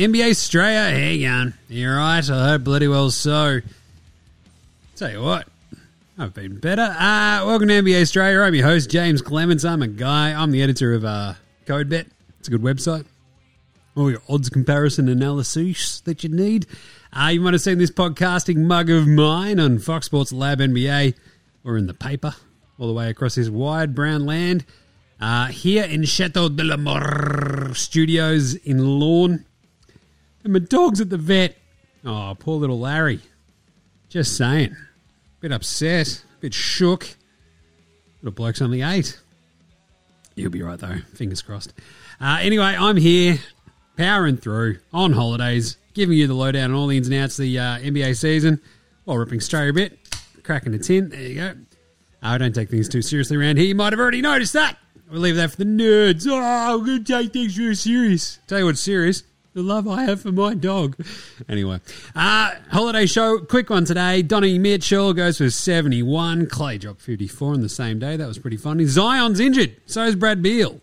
NBA Australia, how you going? You right? I hope bloody well so. Tell you what, I've been better. Uh, welcome to NBA Australia. I'm your host, James Clements. I'm a guy. I'm the editor of uh, CodeBet. It's a good website. All your odds comparison analysis that you need. Uh, you might have seen this podcasting mug of mine on Fox Sports Lab NBA or in the paper all the way across this wide brown land. Uh, here in Chateau de la Mort Studios in Lorne. And my dog's at the vet. Oh, poor little Larry. Just saying. Bit upset, bit shook. Little bloke's only eight. You'll be right though. Fingers crossed. Uh, anyway, I'm here, powering through on holidays, giving you the lowdown on all the ins and outs of the uh, NBA season while ripping Australia a bit, cracking a tin. There you go. I don't take things too seriously around here. You might have already noticed that. We'll leave that for the nerds. Oh, I'm going to take things real serious. Tell you what's serious the love I have for my dog. Anyway, uh, holiday show, quick one today. Donnie Mitchell goes for 71. Klay dropped 54 on the same day. That was pretty funny. Zion's injured. So is Brad Beal.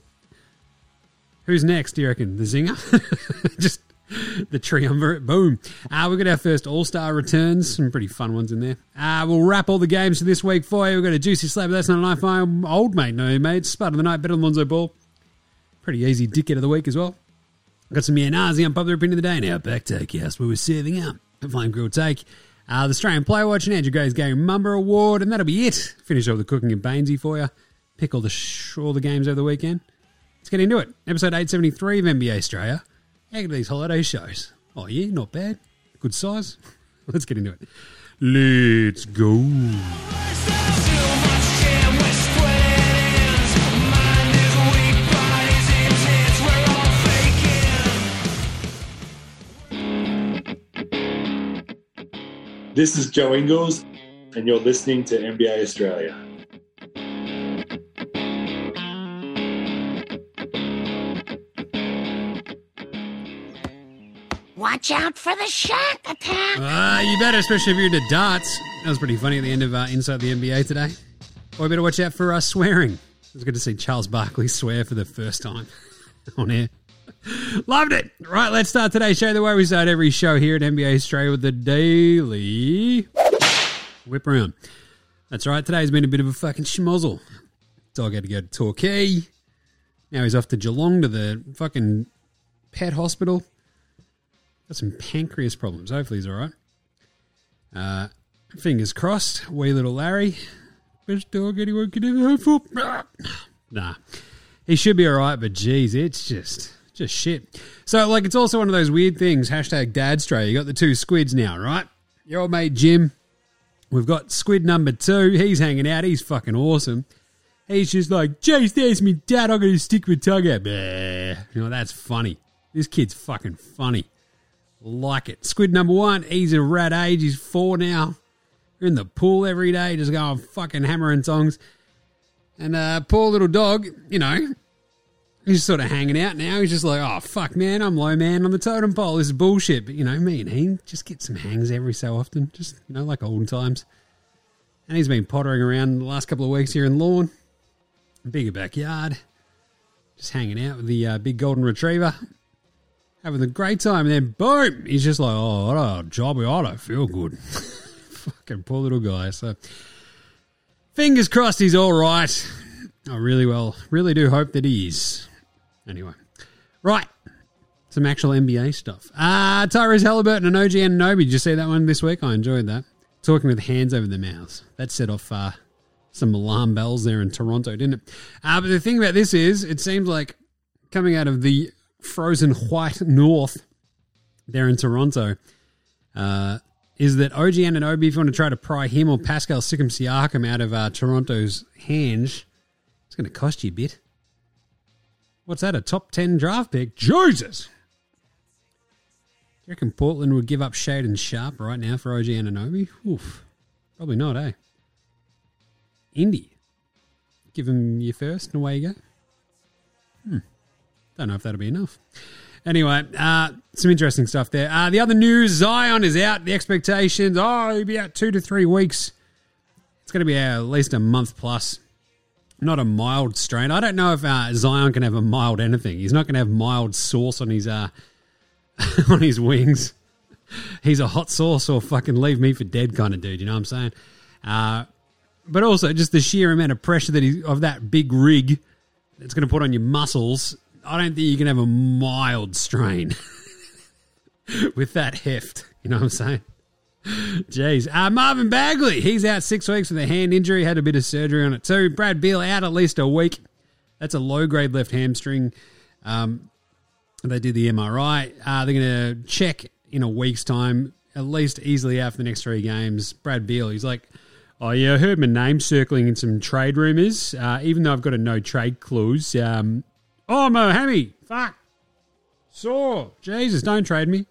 Who's next, do you reckon? The Zinger? Just the triumvirate. Boom. Uh, we've got our first All Star returns. Some pretty fun ones in there. Uh, we'll wrap all the games for this week for you. We've got a juicy slab. That's not an iPhone. Old mate, no, mate. Spud of the night, better than Lonzo Ball. Pretty easy dickhead of the week as well. Got some Yanazi unpopular opinion of the day now. Back take yes, we were serving up a flame Grill take. Uh, the Australian Player Watch and Andrew Gaze's Game Mumber Award, and that'll be it. Finish off the cooking and Bainesy for you. Pick all the sh- all the games over the weekend. Let's get into it. Episode 873 of NBA Australia. How are these holiday shows? Oh yeah, not bad. Good size. Let's get into it. Let's go. This is Joe Ingles, and you're listening to NBA Australia. Watch out for the shark attack. Uh, you better, especially if you're into darts. That was pretty funny at the end of uh, Inside the NBA today. Or you better watch out for uh, swearing. It was good to see Charles Barkley swear for the first time on air. Loved it. Right, let's start today's show the way we start every show here at NBA Australia with the daily whip around. That's right, today's been a bit of a fucking schmozzle. Dog had to go to Torquay. Now he's off to Geelong to the fucking pet hospital. Got some pancreas problems. Hopefully he's all right. Uh, fingers crossed. Wee little Larry. Best dog anyone could ever hope for. Nah. He should be all right, but geez, it's just just shit. So, like, it's also one of those weird things. Hashtag Dad Stray. You got the two squids now, right? Your old mate Jim. We've got squid number two. He's hanging out. He's fucking awesome. He's just like, Jace, there's me dad. I'm going to stick with tongue out. You know, that's funny. This kid's fucking funny. Like it. Squid number one, he's a rat age. He's four now. We're in the pool every day, just going fucking hammer and tongs. And uh, poor little dog, you know, he's sort of hanging out now. He's just like, oh, fuck, man, I'm low man on the totem pole. This is bullshit. But, you know, me and he just get some hangs every so often, just, you know, like old times. And he's been pottering around the last couple of weeks here in Lorne. Bigger backyard. Just hanging out with the uh, big golden retriever. Having a great time. And then, boom, he's just like, oh, what a job. I don't feel good. Fucking poor little guy. So, fingers crossed he's all right. I really well, really do hope that he is. Anyway, right. Some actual NBA stuff. Uh, Tyrese Halliburton and OG Anunoby. Did you see that one this week? I enjoyed that. Talking with hands over their mouths. That set off uh, some alarm bells there in Toronto, didn't it? Uh, but the thing about this is, it seems like coming out of the frozen white north there in Toronto, uh, is that OG Anunoby, if you want to try to pry him or Pascal Siakam Siakam out of uh, Toronto's hands, it's going to cost you a bit. What's that? A top 10 draft pick? Jesus! You reckon Portland would give up Shaedon Sharpe right now for OG Anunoby? Oof. Probably not, eh? Indy. Give him your first and away you go. Hmm. Don't know if that'll be enough. Anyway, uh, some interesting stuff there. Uh, the other news Zion is out. The expectations oh, he'll be out two to three weeks. It's going to be at least a month plus. Not a mild strain. I don't know if uh, Zion can have a mild anything. He's not going to have mild sauce on his uh, on his wings. He's a hot sauce or fucking leave me for dead kind of dude. You know what I'm saying? Uh, but also just the sheer amount of pressure that he of that big rig that's going to put on your muscles. I don't think you can have a mild strain with that heft. You know what I'm saying? Jeez. Uh, Marvin Bagley, he's out six weeks with a hand injury, had a bit of surgery on it too. Brad Beal out at least a week. That's a low grade left hamstring. Um, they did the MRI. Uh, they're going to check in a week's time, at least easily out for the next three games. Brad Beal, he's like, Oh, yeah, I heard my name circling in some trade rumours, uh, even though I've got a no trade clause. Um, oh, Mohammed, fuck. Sore. Jesus, don't trade me.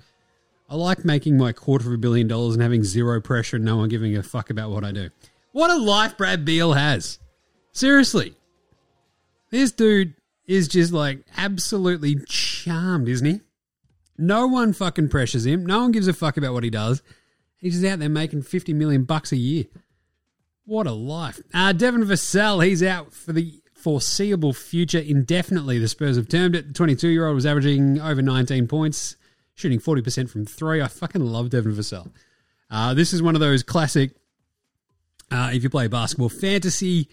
I like making my quarter of a billion dollars and having zero pressure and no one giving a fuck about what I do. What a life Brad Beal has. Seriously. This dude is just like absolutely charmed, isn't he? No one fucking pressures him. No one gives a fuck about what he does. He's just out there making 50 million bucks a year. What a life. Uh, Devin Vassell, he's out for the foreseeable future indefinitely. The Spurs have termed it. The 22 year old was averaging over 19 points, shooting 40% from three. I fucking love Devin Vassell. Uh, this is one of those classic, uh, if you play basketball, fantasy.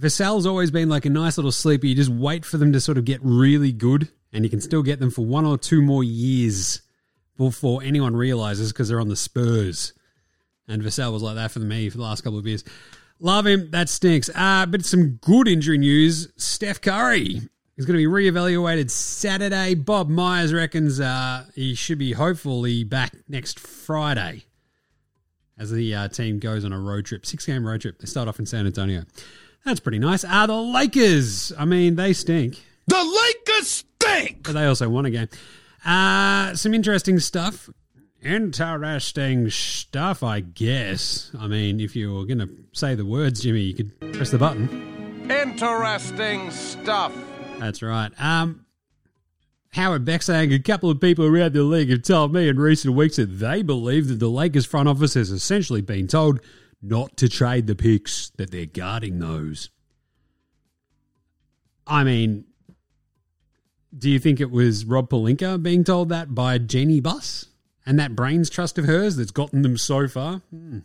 Vassell's always been like a nice little sleeper. You just wait for them to sort of get really good, and you can still get them for one or two more years before anyone realizes because they're on the Spurs. And Vassell was like that for me for the last couple of years. Love him. That stinks. Uh, but some good injury news. Steph Curry is going to be reevaluated Saturday. Bob Myers reckons uh, he should be hopefully back next Friday as the uh, team goes on a road trip, six game road trip. They start off in San Antonio. That's pretty nice. Uh, the Lakers, I mean, they stink. The Lakers stink! But they also won a game. Uh, some interesting stuff. Interesting stuff, I guess. I mean, if you were going to say the words, Jimmy, you could press the button. Interesting stuff. That's right. Um, Howard Beck saying a couple of people around the league have told me in recent weeks that they believe that the Lakers front office has essentially been told not to trade the picks, that they're guarding those. I mean, do you think it was Rob Pelinka being told that by Jeanie Buss and that brains trust of hers that's gotten them so far? Hmm.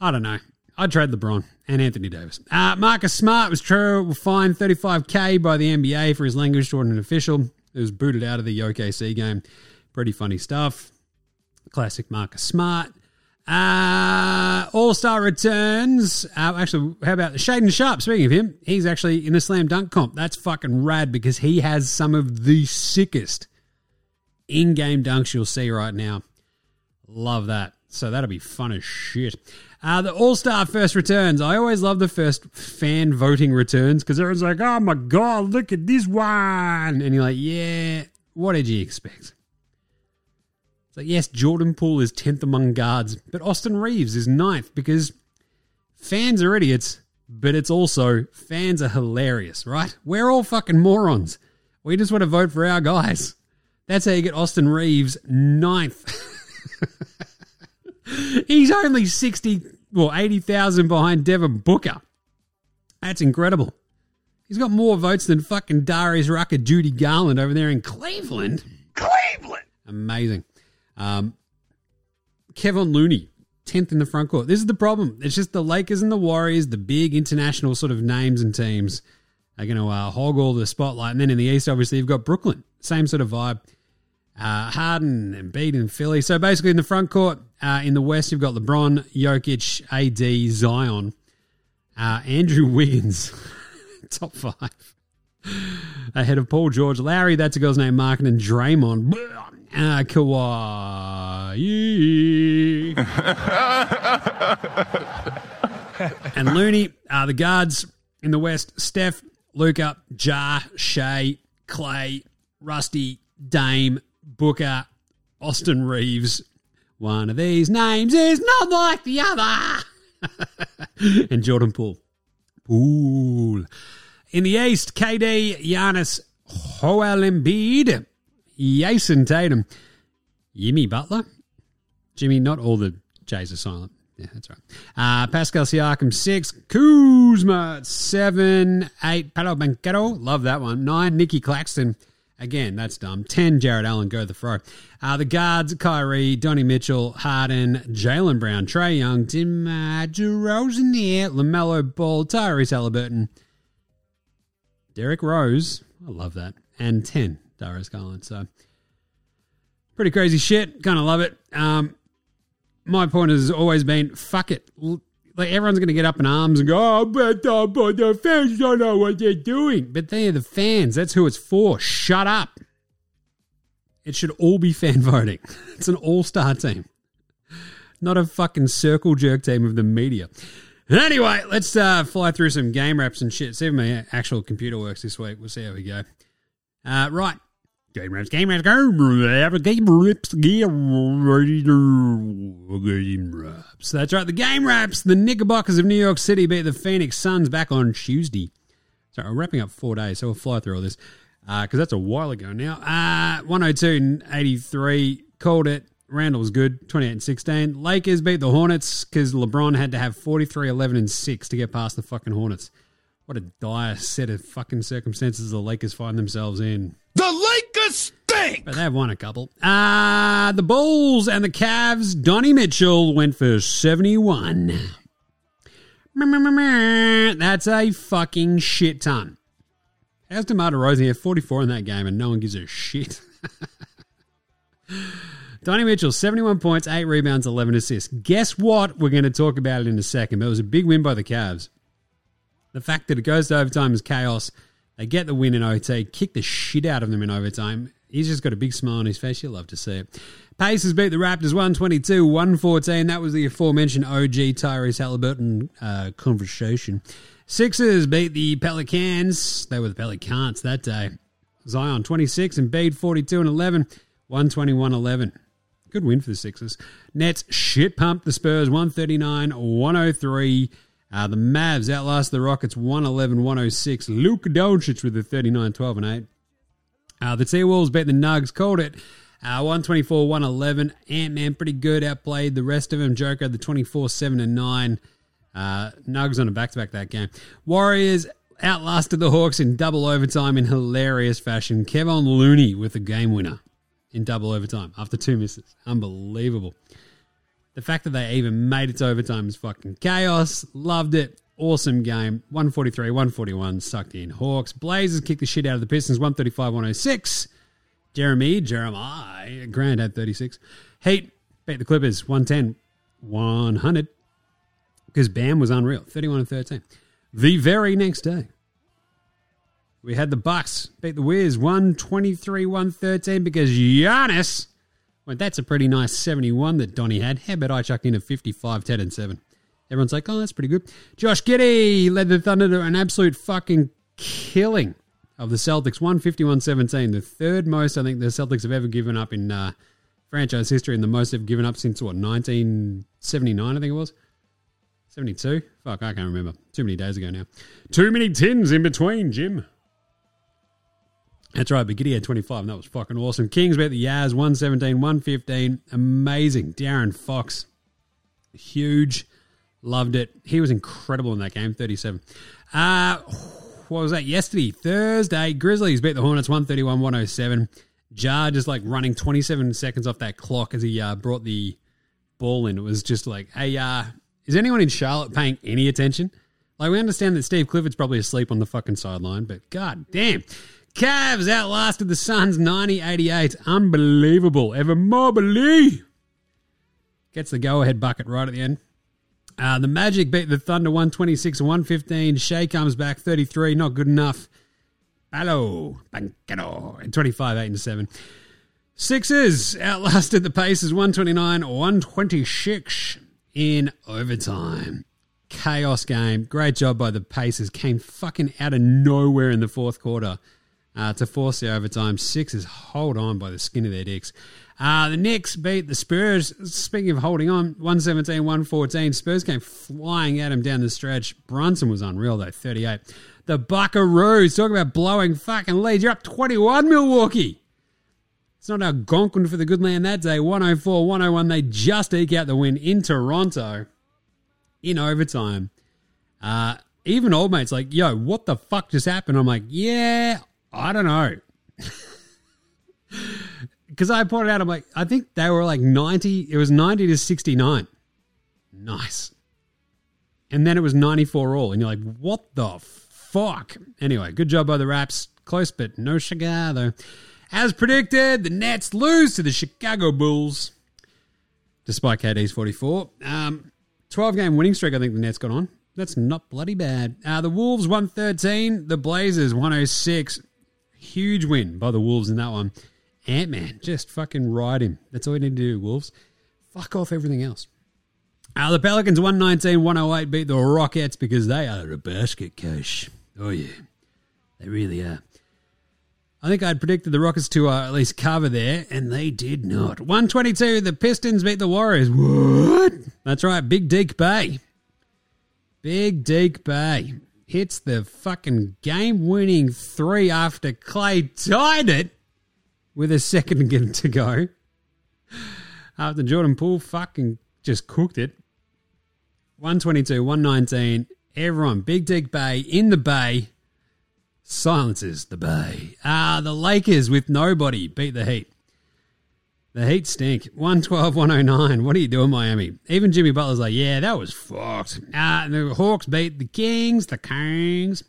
I don't know. I'd trade LeBron and Anthony Davis. Uh, Marcus Smart was true, fined 35k by the NBA for his language toward an official. It was booted out of the OKC game. Pretty funny stuff. Classic Marcus Smart. Uh, All Star returns. Uh, actually, how about the Shaedon Sharpe? Speaking of him, he's actually in a slam dunk comp. That's fucking rad because he has some of the sickest in game dunks you'll see right now. Love that. So that'll be fun as shit. Uh, the All Star first returns. I always love the first fan voting returns because everyone's like, oh my God, look at this one. And you're like, yeah, what did you expect? It's like, yes, Jordan Poole is 10th among guards, but Austin Reaves is 9th because fans are idiots, but it's also fans are hilarious, right? We're all fucking morons. We just want to vote for our guys. That's how you get Austin Reaves ninth. He's only 60, well, 80,000 behind Devin Booker. That's incredible. He's got more votes than fucking Darius Rucker, Judy Garland over there in Cleveland. Cleveland! Amazing. Um, Kevon Looney, 10th in the front court. This is the problem. It's just the Lakers and the Warriors, the big international sort of names and teams, are going to uh, hog all the spotlight. And then in the East, obviously, you've got Brooklyn. Same sort of vibe. Uh, Harden and Embiid in Philly. So basically, in the front court, uh, in the West, you've got LeBron, Jokic, AD, Zion, uh, Andrew Wiggins, top five. Ahead of Paul George, Larry, that's a girl's name, Markin, and Draymond. Uh, Kawhi. and Looney, uh, the guards in the West, Steph, Luka, Ja, Shai, Klay, Rusty, Dame, Booker, Austin Reaves. One of these names is not like the other. and Jordan Poole. Poole. In the East, KD, Giannis, Joel Embiid, Jayson Tatum, Jimmy Butler. Jimmy, not all the J's are silent. Yeah, that's right. Uh, Pascal Siakam, six. Kuzma, seven. Eight. Paolo Banchero, love that one. Nine. Nicky Claxton. Again, that's dumb. 10, Jarrett Allen, go the throw. Uh, the guards, Kyrie, Donnie Mitchell, Harden, Jaylen Brown, Trae Young, DeMar DeRozan there, LaMelo Ball, Tyrese Halliburton, Derrick Rose, I love that, and 10, Darius Garland. So, pretty crazy shit. Kind of love it. Um, my point has always been fuck it. Like everyone's going to get up in arms and go, oh, but, uh, but the fans don't know what they're doing. But they're the fans. That's who it's for. Shut up. It should all be fan voting. It's an all star team, not a fucking circle jerk team of the media. Anyway, let's uh, fly through some game wraps and shit. See if my actual computer works this week. We'll see how we go. Uh, right. Game wraps, game wraps, game wraps, game wraps, game wraps. That's right, the game wraps. The Knickerbockers of New York City beat the Phoenix Suns back on Tuesday. Sorry, I'm wrapping up four days, so we'll fly through all this because that's a while ago now. Uh, 102 and 83, called it. Randle was good, 28 and 16. Lakers beat the Hornets because LeBron had to have 43, 11, and 6 to get past the fucking Hornets. What a dire set of fucking circumstances the Lakers find themselves in. The Lakers stink! But they've won a couple. Uh, the Bulls and the Cavs, Donnie Mitchell went for 71. That's a fucking shit ton. How's DeMar DeRozan had 44 in that game and no one gives a shit? Donnie Mitchell, 71 points, 8 rebounds, 11 assists. Guess what? We're going to talk about it in a second, but it was a big win by the Cavs. The fact that it goes to overtime is chaos. They get the win in OT, kick the shit out of them in overtime. He's just got a big smile on his face. You'll love to see it. Pacers beat the Raptors 122 114. That was the aforementioned OG Tyrese Halliburton uh, conversation. Sixers beat the Pelicans. They were the Pelicans that day. Zion 26 and Bede 42 and 11, 121 11. Good win for the Sixers. Nets shit pumped the Spurs 139 103. Uh, the Mavs outlasted the Rockets 111 106. Luka Doncic with the 39 12 and 8. Uh, the T Wolves beat the Nugs, called it uh, 124 111. Ant Man pretty good, outplayed the rest of them. Joker the 24 7 and 9. Uh, Nugs on a back to back that game. Warriors outlasted the Hawks in double overtime in hilarious fashion. Kevon Looney with the game winner in double overtime after two misses. Unbelievable. The fact that they even made it to overtime is fucking chaos. Loved it. Awesome game. 143, 141, sucked in. Hawks. Blazers kicked the shit out of the Pistons. 135, 106. Jeremy, Jeremiah, Grant had 36. Heat beat the Clippers. 110, 100. Because Bam was unreal. 31 and 13. The very next day, we had the Bucks beat the Wiz 123 113 because Giannis well, that's a pretty nice 71 that Donnie had. How about I chuck in a 55, 10, and 7? Everyone's like, oh, that's pretty good. Josh Giddey led the Thunder to an absolute fucking killing of the Celtics, 151 17. The third most I think the Celtics have ever given up in uh, franchise history, and the most they've given up since, what, 1979, I think it was? 72? Fuck, I can't remember. Too many days ago now. Too many tins in between, Jim. That's right, but Giddey had 25, and that was fucking awesome. Kings beat the Yaz 117, 115. Amazing. De'Aaron Fox, huge. Loved it. He was incredible in that game, 37. Uh, what was that? Yesterday, Thursday, Grizzlies beat the Hornets 131, 107. Ja just like running 27 seconds off that clock as he uh, brought the ball in. It was just like, hey, uh, is anyone in Charlotte paying any attention? Like, we understand that Steve Clifford's probably asleep on the fucking sideline, but god damn. Cavs outlasted the Suns 90 88. Unbelievable. Evan Mobley gets the go ahead bucket right at the end. Uh, the Magic beat the Thunder 126 115. Shai comes back 33. Not good enough. Hello. And 25 8 and 7. Sixers outlasted the Pacers 129 126 in overtime. Chaos game. Great job by the Pacers. Came fucking out of nowhere in the fourth quarter uh, to force the overtime. Sixers hold on by the skin of their dicks. Uh, the Knicks beat the Spurs. Speaking of holding on, 117 114. Spurs came flying at him down the stretch. Brunson was unreal, though, 38. The Buckaroos, talk about blowing fucking leads. You're up 21, Milwaukee. It's not Algonquin for the good land that day. 104 101. They just eke out the win in Toronto in overtime. Uh, even old mates like, yo, what the fuck just happened? I'm like, yeah, I don't know. because I pointed out, I'm like, I think they were like 90, it was 90 to 69. Nice. And then it was 94 all. And you're like, what the fuck? Anyway, good job by the Raps. Close, but no cigar, though. As predicted, the Nets lose to the Chicago Bulls, despite KD's 44. Um, 12 game winning streak, I think the Nets got on. That's not bloody bad. Uh, the Wolves 113, the Blazers 106. Huge win by the Wolves in that one. Ant Man, just fucking ride him. That's all you need to do, Wolves. Fuck off everything else. Uh, the Pelicans 119 108 beat the Rockets because they are a basket case. Oh, yeah. They really are. I think I'd predicted the Rockets to uh, at least cover there, and they did not. 122, the Pistons beat the Warriors. What? That's right, Big Deke Bay. Big Deke Bay hits the fucking game winning three after Klay tied it with a second to go. After Jordan Poole fucking just cooked it. 122, 119. Everyone, Big Deke Bay in the Bay silences the Bay. Ah, the Lakers with nobody beat the Heat. The Heat stink. 112, 109. What are you doing, Miami? Even Jimmy Butler's like, yeah, that was fucked. Uh, the Hawks beat the Kings, the Kings.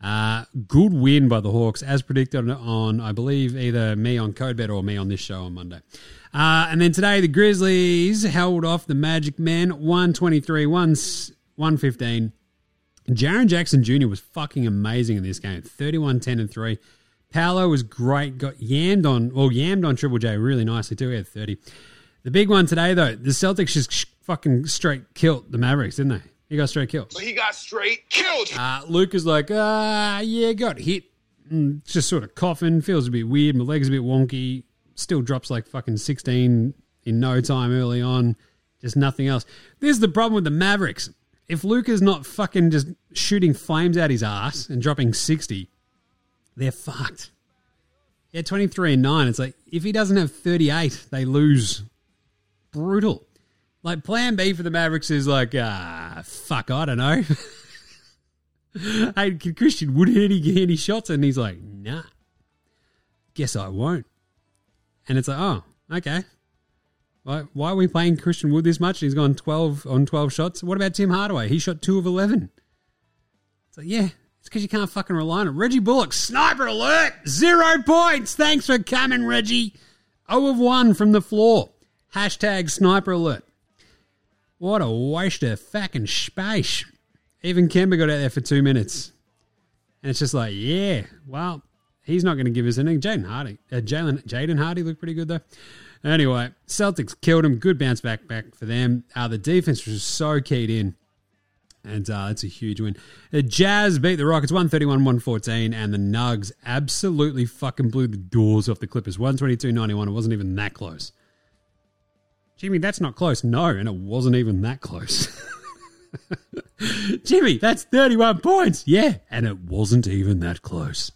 Uh, good win by the Hawks, as predicted on, I believe, either me on Codebet or me on this show on Monday. Uh, and then today, the Grizzlies held off the Magic Men 123, 115. Jaren Jackson Jr. was fucking amazing in this game 31, 10, and 3. Paolo was great, got yammed on, well, yammed on Triple J really nicely too. He had 30. The big one today, though, the Celtics just fucking straight killed the Mavericks, didn't they? He got straight killed. He got straight killed. Uh, Luke is like, ah, uh, yeah, got hit. Mm, just sort of coughing, feels a bit weird. My leg's a bit wonky. Still drops like fucking 16 in no time early on. Just nothing else. This is the problem with the Mavericks. If Luke is not fucking just shooting flames out his ass and dropping 60, they're fucked. Yeah, 23 and 9. It's like, if he doesn't have 38, they lose. Brutal. Like, plan B for the Mavericks is like, ah, fuck, I don't know. hey, can Christian Woodhead get any shots? And he's like, nah. Guess I won't. And it's like, oh, okay. Why, why are we playing Christian Wood this much? He's gone 12 on 12 shots. What about Tim Hardaway? He shot 2 of 11. It's like, yeah, it's because you can't fucking rely on it. Reggie Bullock, sniper alert! Zero points! Thanks for coming, Reggie. 0 of 1 from the floor. Hashtag sniper alert. What a waste of fucking space. Even Kemba got out there for two minutes. And it's just like, yeah, well, he's not going to give us anything. Jaden Hardy, uh, Jalen, Jaden Hardy looked pretty good though. Anyway, Celtics killed him. Good bounce back back for them. Uh, the defense was so keyed in. And uh, that's a huge win. The Jazz beat the Rockets 131 114, and the Nugs absolutely fucking blew the doors off the Clippers 122 91. It wasn't even that close. Jimmy, that's not close. No, and it wasn't even that close. Jimmy, that's 31 points. Yeah, and it wasn't even that close.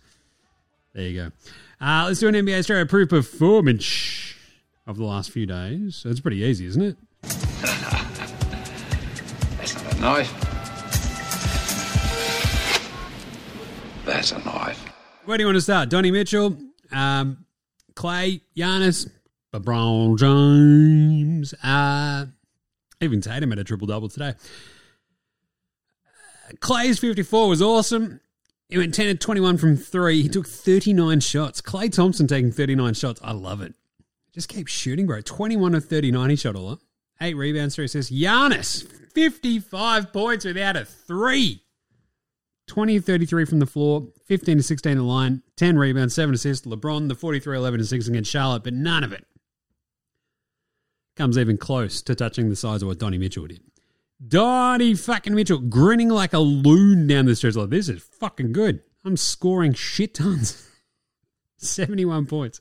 There you go. Uh, let's do an NBA Australia proof performance of the last few days. It's pretty easy, isn't it? That's not a knife. A knife. Where do you want to start? Donny Mitchell, um, Klay, Giannis, LeBron James, uh, even Tatum had a triple double today. Klay's 54 was awesome. He went 10 to 21 from three. He took 39 shots. Klay Thompson taking 39 shots. I love it. Just keep shooting, bro. 21 of 39 he shot all up. Eight rebounds, three assists. Giannis, 55 points without a three. 20 33 from the floor, 15 to 16 in the line, 10 rebounds, 7 assists. LeBron, the 43 11 and 6 against Charlotte, but none of it comes even close to touching the size of what Donnie Mitchell did. Donnie fucking Mitchell grinning like a loon down the stretch like this is fucking good. I'm scoring shit tons. 71 points.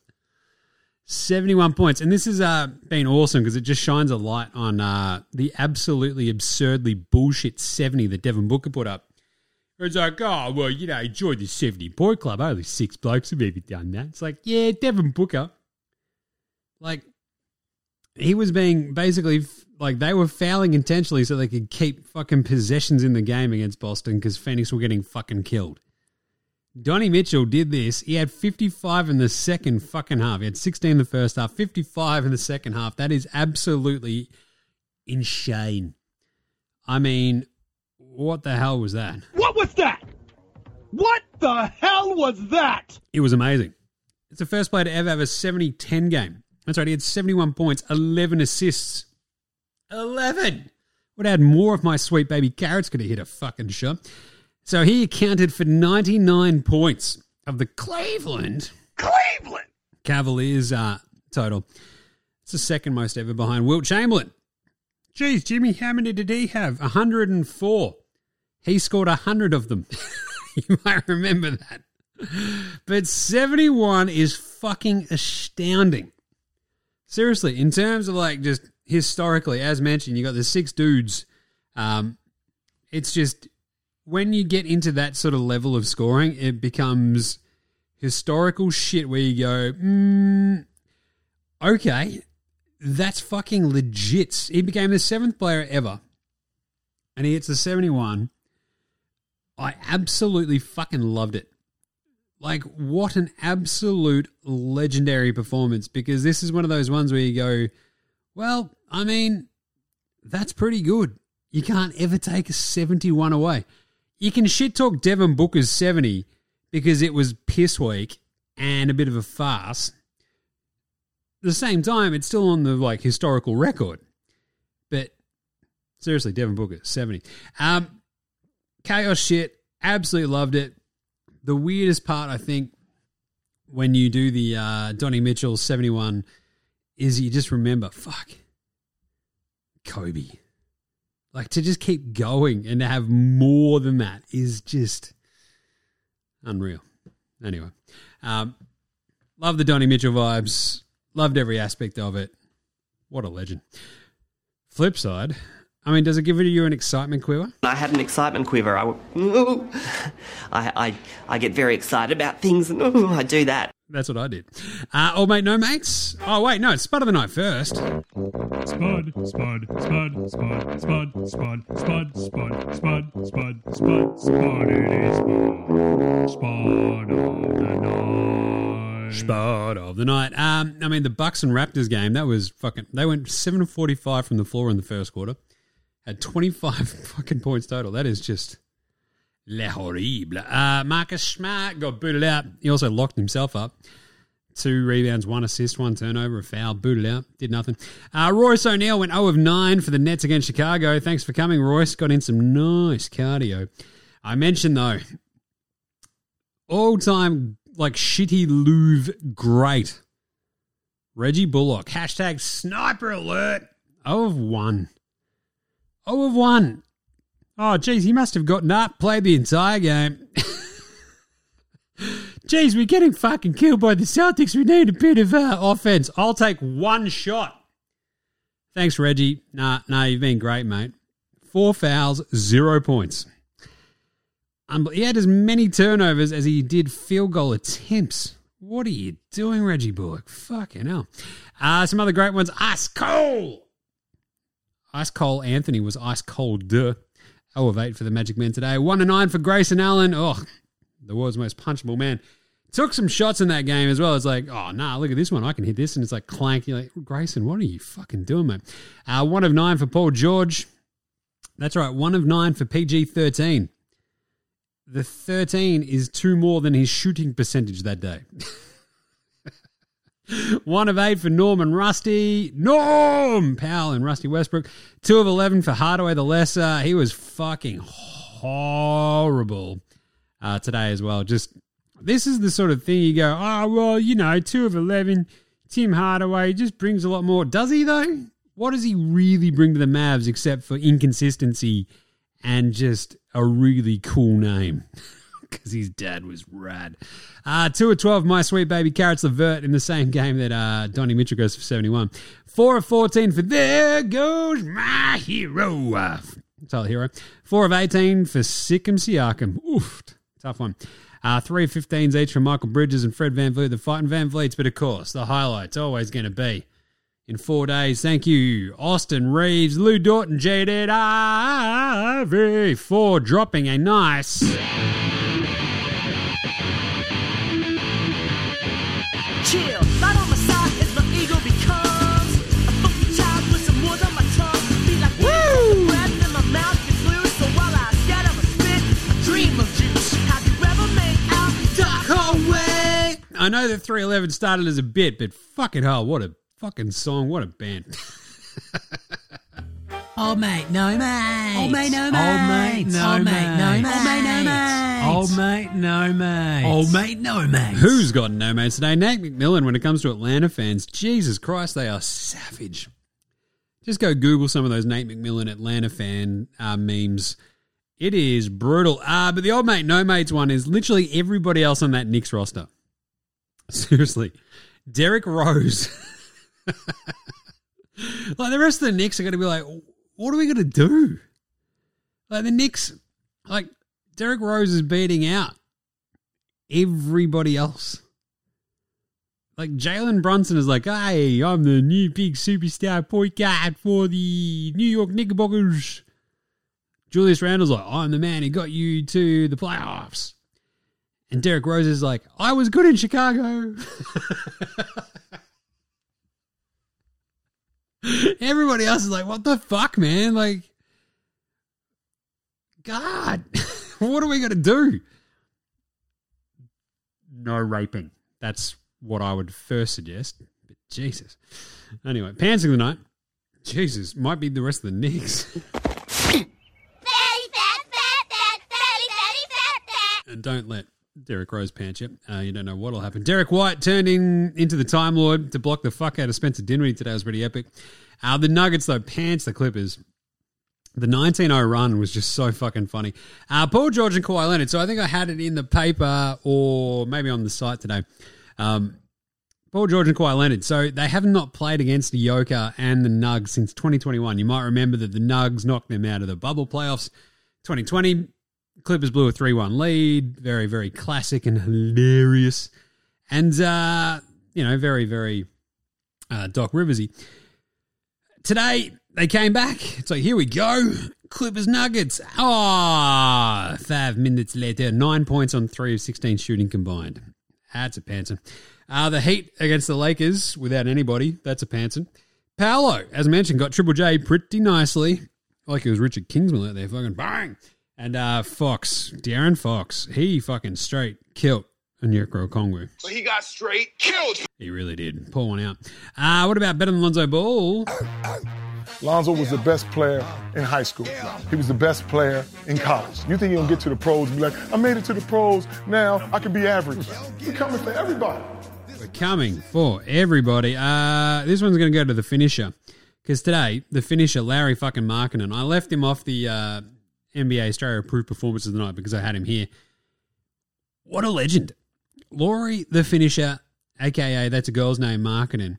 71 points. And this has uh, been awesome because it just shines a light on uh, the absolutely absurdly bullshit 70 that Devin Booker put up. It's like, oh, well, you know, enjoy the 70 point club. Only six blokes have ever done that. It's like, yeah, Devin Booker. Like, he was being basically like they were fouling intentionally so they could keep fucking possessions in the game against Boston because Phoenix were getting fucking killed. Donnie Mitchell did this. He had 55 in the second fucking half. He had 16 in the first half, 55 in the second half. That is absolutely insane. I mean, what the hell was that? What the hell was that? It was amazing. It's the first player to ever have a 70 10 game. That's right, he had 71 points, 11 assists. 11! Would have had more if my sweet baby carrots could have hit a fucking shot. So he accounted for 99 points of the Cleveland Cleveland! Cavaliers uh, total. It's the second most ever behind Wilt Chamberlain. Geez, Jimmy, how many did he have? 104. He scored 100 of them. you might remember that. But 71 is fucking astounding. Seriously, in terms of like just historically, as mentioned, you got the six dudes. Um, it's just when you get into that sort of level of scoring, it becomes historical shit where you go, mm, okay, that's fucking legit. He became the seventh player ever, and he hits the 71. I absolutely fucking loved it. Like, what an absolute legendary performance because this is one of those ones where you go, well, I mean, that's pretty good. You can't ever take a 71 away. You can shit talk Devin Booker's 70 because it was piss week and a bit of a farce. At the same time, it's still on the like historical record. But seriously, Devin Booker, 70. Um, chaos shit, absolutely loved it. The weirdest part, I think, when you do the uh, Donnie Mitchell 71 is you just remember, fuck, Kobe. Like to just keep going and to have more than that is just unreal. Anyway, um, love the Donnie Mitchell vibes. Loved every aspect of it. What a legend. Flip side, I mean, does it give you an excitement quiver? I had an excitement quiver. I, w- I, I, I get very excited about things and ooh, I do that. That's what I did. Uh, oh, mate, no mates. Oh, wait, no, it's Spud of the Night first. Spud, spud, spud, spud, spud, spud, spud, spud, spud, spud, spud, spud. It is spud. Spud of the night. Spud of the night. Um, I mean, the Bucks and Raptors game that was fucking. They went seven forty five from the floor in the first quarter. Had twenty five fucking points total. That is just le horrible. Uh, Marcus Smart got booted out. He also locked himself up. Two rebounds, one assist, one turnover, a foul, booted out, did nothing. Uh, Royce O'Neale went 0 of 9 for the Nets against Chicago. Thanks for coming, Royce. Got in some nice cardio. I mentioned, though, all time, like, shitty Louvre great. Reggie Bullock. Hashtag sniper alert. 0 of 1. 0 of 1. Oh, geez, he must have gotten up, played the entire game. Geez, we're getting fucking killed by the Celtics. We need a bit of uh, offense. I'll take one shot. Thanks, Reggie. Nah, nah, you've been great, mate. Four fouls, zero points. Um, he had as many turnovers as he did field goal attempts. What are you doing, Reggie Bullock? Fucking hell. Uh, some other great ones. Ice Cold. Ice Cold Anthony was ice cold. Duh. 0 of 8 for the Magic Men today. 1 to 9 for Grayson Allen. Oh, the world's most punchable man. Took some shots in that game as well. It's like, oh, nah, look at this one. I can hit this. And it's like clank. You're like, Grayson, what are you fucking doing, man? Uh, 1 of 9 for Paul George. That's right. 1 of 9 for PG 13. The 13 is two more than his shooting percentage that day. One of eight for Norman Rusty. Norm Powell and Rusty Westbrook. Two of 11 for Hardaway the Lesser. He was fucking horrible uh, today as well. Just this is the sort of thing you go, oh, well, you know, two of 11. Tim Hardaway just brings a lot more. Does he, though? What does he really bring to the Mavs except for inconsistency and just a really cool name? because his dad was rad. Uh, 2 of 12, My Sweet Baby Carrots Levert in the same game that uh, Donnie Mitchell goes for 71. 4 of 14 for There Goes My Hero. Uh, Tyler Herro. 4 of 18 for Sikkim Siakam. Oof, tough one. Uh, 3 of 15s each from Mikal Bridges and Fred VanVleet. The fighting VanVleets, but of course, the highlight's always going to be in four days. Thank you, Austin Reaves, Lou Dorton, Jaden Ivey for dropping a nice. Chill. Right on my side as my ego becomes a funky child with some wood on my tongue. Be like Woo! breath in my mouth gets loose. So while I scatter my spit, I dream of juice. Have you ever made out dark hallway? I know that 311 started as a bit, but fucking hell, what a fucking song. What a band. Old mate, no mate. Old mate, no mate. Old mate, no Old mate. mate, no Old mate, no mate. Old mate, no mate. Old mate, no mate. Who's got no mates today? Nate McMillan, when it comes to Atlanta fans, Jesus Christ, they are savage. Just go Google some of those Nate McMillan Atlanta fan uh, memes. It is brutal. Uh, but the old mate, no mates one is literally everybody else on that Knicks roster. Seriously. Derrick Rose. like the rest of the Knicks are going to be like, what are we going to do? Like the Knicks, like Derrick Rose is beating out everybody else. Like Jalen Brunson is like, hey, I'm the new big superstar point guard for the New York Knickerbockers. Julius Randle's like, I'm the man who got you to the playoffs. And Derrick Rose is like, I was good in Chicago. Everybody else is like, what the fuck, man? Like, God, what are we going to do? No raping. That's what I would first suggest. But Jesus. Anyway, pantsing the night. Jesus, might be the rest of the Knicks. and don't let Derrick Rose you. Uh, you don't know what'll happen. Derrick White turned in into the Time Lord to block the fuck out of Spencer Dinwiddie today. Was pretty epic. Uh, the Nuggets, though, pants the Clippers. The 19-0 run was just so fucking funny. Uh, Paul George and Kawhi Leonard. So I think I had it in the paper or maybe on the site today. Um, Paul George and Kawhi Leonard. So they have not played against the Yoker and the Nugs since 2021. You might remember that the Nugs knocked them out of the bubble playoffs. 2020, Clippers blew a 3 1 lead. Very, very classic and hilarious. And, uh, you know, very, very uh, Doc Riversy. Today, they came back. It's like, here we go. Clippers Nuggets. Ah, five minutes later, nine points on three of 16 shooting combined. That's a pantser. Uh, the Heat against the Lakers without anybody. That's a pantser. Paolo, as mentioned, got Triple J pretty nicely. Like it was Richard Kingsmill out there, fucking bang. And uh, Fox, De'Aaron Fox, he fucking straight killed Onyeka Okongwu. So he got straight killed. He really did. Pull one out. Uh, what about better than Lonzo Ball? Lonzo was the best player in high school. He was the best player in college. You think he'll get to the pros and be like, I made it to the pros, now I can be average. We're coming for everybody. We're coming for everybody. Uh, this one's going to go to the finisher. Because today, the finisher, Larry fucking Markkanen, I left him off the uh, NBA Australia approved performance of the night because I had him here. What a legend. Lauri, the finisher, aka that's a girl's name, marketing.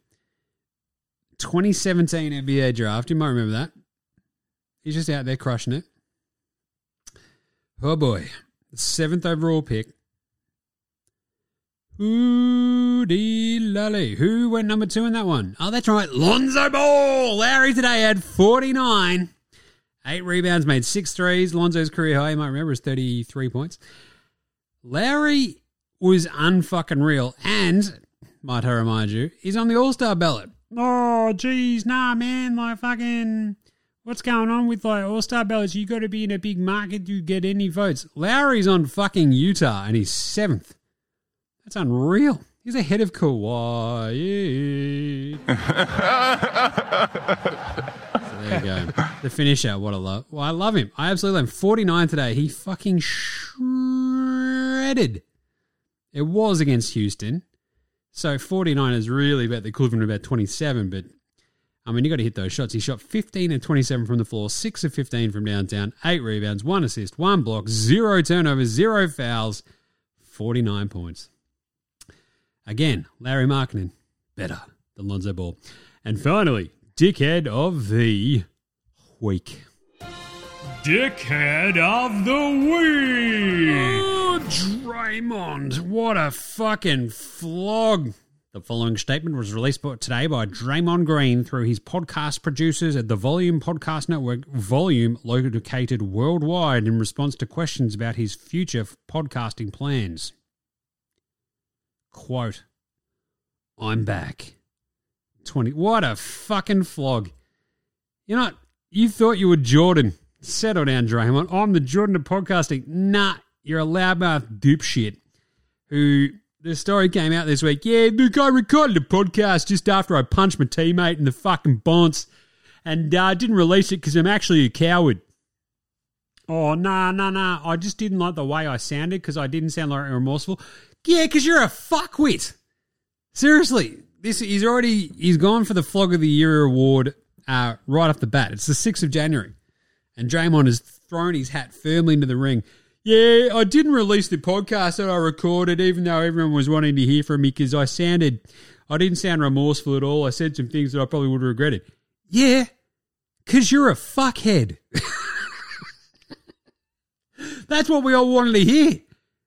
2017 NBA draft. You might remember that. He's just out there crushing it. Oh boy. Seventh overall pick. Hooty lolly. Who went number two in that one? Oh, that's right. Lonzo Ball. Larry today had 49. Eight rebounds, made six threes. Lonzo's career high, you might remember, is 33 points. Larry was unfucking real. And, might I remind you, he's on the All Star ballot. Oh, geez, nah, man. Like, fucking, what's going on with like All Star ballots? You got to be in a big market to get any votes. Lauri's on fucking Utah, and he's seventh. That's unreal. He's ahead of Kawhi. go. The finisher. What a love. Well, I love him. I absolutely love him. 49 today. He fucking shredded. It was against Houston. So 49 is really about the equivalent of about 27, but I mean, you got to hit those shots. He shot 15 and 27 from the floor, 6 of 15 from downtown, 8 rebounds, 1 assist, 1 block, 0 turnovers, 0 fouls, 49 points. Again, Larry Markkanen, better than Lonzo Ball. And finally, dickhead of the week. Dickhead of the week. Oh, Draymond, what a fucking flog. The following statement was released today by Draymond Green through his podcast producers at the Volume Podcast Network, Volume, located worldwide in response to questions about his future podcasting plans. Quote I'm back. 20. What a fucking flog. You know, you thought you were Jordan. Settle down, Draymond. I'm the Jordan of podcasting. Nah, you're a loudmouth dipshit who the story came out this week. Yeah, look, I recorded a podcast just after I punched my teammate in the fucking bonce and I uh, didn't release it because I'm actually a coward. Oh, nah, nah, nah. I just didn't like the way I sounded because I didn't sound like remorseful. Yeah, because you're a fuckwit. Seriously, this he's already he's gone for the Flog of the Year award uh, right off the bat. It's the sixth of January, and Draymond has thrown his hat firmly into the ring. Yeah, I didn't release the podcast that I recorded, even though everyone was wanting to hear from me because I sounded, I didn't sound remorseful at all. I said some things that I probably would have regretted. Yeah, because you're a fuckhead. That's what we all wanted to hear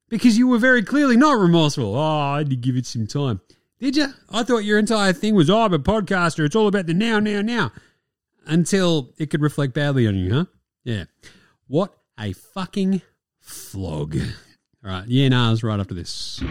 because you were very clearly not remorseful. Oh, I had to give it some time. Did you? I thought your entire thing was, oh, I'm a podcaster. It's all about the now, now, now. Until it could reflect badly on you, huh? Yeah. What a fucking flog. All right. Yeah, nah, it's right after this.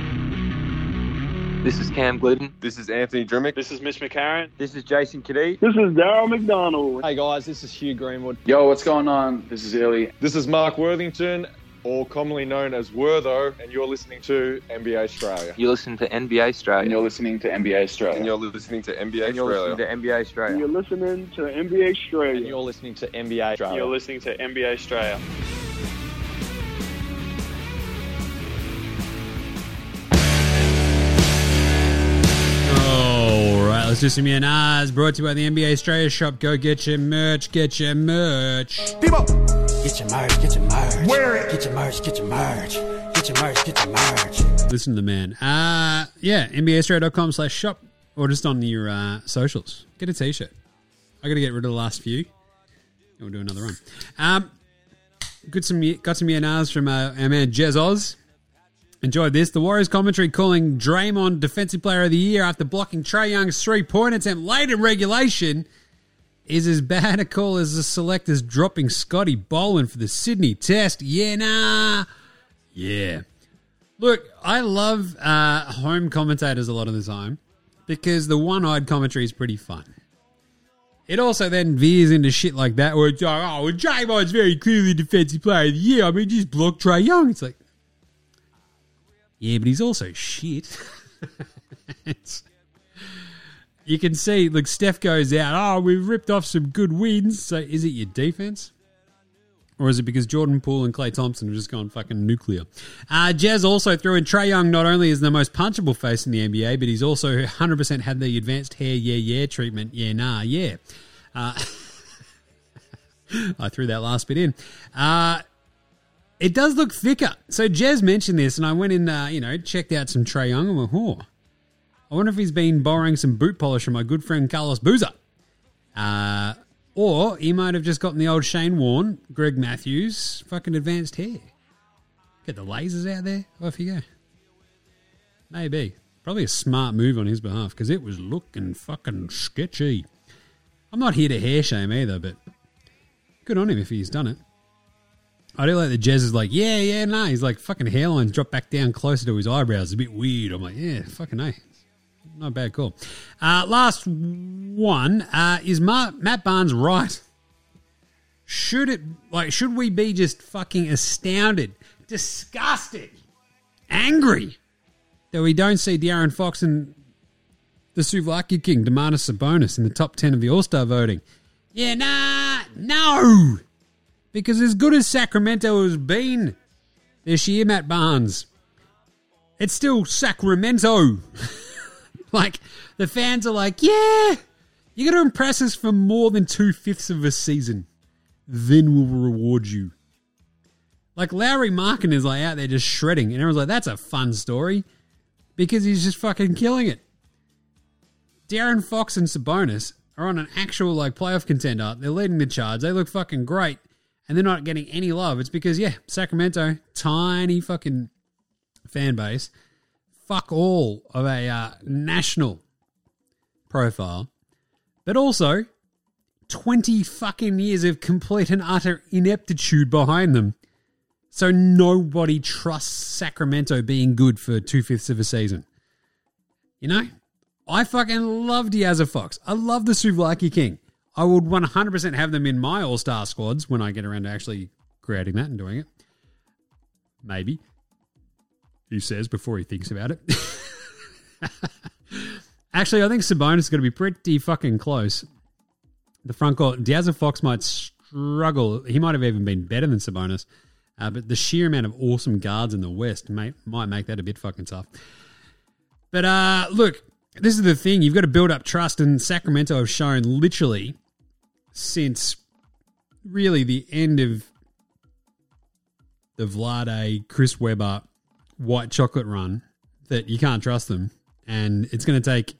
This is Cam Gliddon. This is Anthony Drmic. This is Mitch McCarron. This is Jason Cadee. This is Daryl McDonald. Hey guys, this is Hugh Greenwood. Yo, what's going on? This is Illy. This is Mark Worthington, or commonly known as Wortho, and you're listening to NBA Australia. You're listening to NBA Australia. And you're listening to NBA Australia. And you're listening to NBA And you're Australia. listening to NBA Australia. And you're listening to NBA Australia. And you're listening to NBA Australia. You're listening to NBA Australia. All right, let's do some yeah. Brought to you by the NBA Australia shop. Go get your merch. Get your merch. People, get your merch, get your merch. Wear it. Get your merch, get your merch. Get your merch, get your merch. Listen to the man. Uh, yeah, NBAaustralia.com slash shop or just on your uh, socials. Get a t shirt. I got to get rid of the last few. And we'll do another one. Um, got some, got some yeah nahs from uh, our man Jez Oz. Enjoyed this. The Warriors commentary calling Draymond Defensive Player of the Year after blocking Trae Young's three point attempt late in regulation is as bad a call as the selectors dropping Scotty Boland for the Sydney Test. Yeah, nah. Yeah. Look, I love uh, home commentators a lot of the time because the one eyed commentary is pretty fun. It also then veers into shit like that where it's like, oh, Draymond's very clearly Defensive Player Year. I mean, just block Trae Young. It's like, yeah, but he's also shit. It's- you can see, look, Steph goes out. Oh, we've ripped off some good wins. So is it your defense? Or is it because Jordan Poole and Klay Thompson have just gone fucking nuclear? Uh, Jazz also threw in Trae Young not only is the most punchable face in the NBA, but he's also 100% had the advanced hair, yeah, yeah treatment. Yeah, nah, yeah. Uh, I threw that last bit in. Uh, it does look thicker. So Jez mentioned this, and I went in, uh, you know, checked out some Trae Young and went, oh, I wonder if he's been borrowing some boot polish from my good friend Carlos Boozer. Uh, or he might have just gotten the old Shane Warne, Greg Matthews, fucking advanced hair. Get the lasers out there. Off you go. Maybe. Probably a smart move on his behalf because it was looking fucking sketchy. I'm not here to hair shame either, but good on him if he's done it. I do like the Jez is like, yeah, yeah, no. He's like, fucking hairlines drop back down closer to his eyebrows. It's a bit weird. I'm like, yeah, fucking A. Not bad call. Uh, last one uh, is Ma- Matt Barnes right? Should it like should we be just fucking astounded, disgusted, angry that we don't see De'Aaron Fox and the Suvlaki King, Domantas Sabonis, in the top ten of the All Star voting? Yeah, nah, no. Because as good as Sacramento has been this year, Matt Barnes, it's still Sacramento. like, the fans are like, yeah, you got to impress us for more than two fifths of a season. Then we'll reward you. Like, Lauri Markkanen is like out there just shredding, and everyone's like, that's a fun story because he's just fucking killing it. De'Aaron Fox and Sabonis are on an actual like playoff contender. They're leading the charge. They look fucking great and they're not getting any love, it's because, yeah, Sacramento, tiny fucking fan base, fuck all of a uh, national profile, but also 20 fucking years of complete and utter ineptitude behind them. So nobody trusts Sacramento being good for two fifths of a season. You know? I fucking love De'Aaron Fox. I love the Souvlaki King. I would 100% have them in my All Star squads when I get around to actually creating that and doing it. Maybe. He says before he thinks about it. actually, I think Sabonis is going to be pretty fucking close. The front court, De'Aaron Fox might struggle. He might have even been better than Sabonis. Uh, but the sheer amount of awesome guards in the West may, might make that a bit fucking tough. But uh, look, this is the thing. You've got to build up trust, and Sacramento have shown literally since really the end of the Vlade, Chris Webber, white chocolate run that you can't trust them. And it's going to take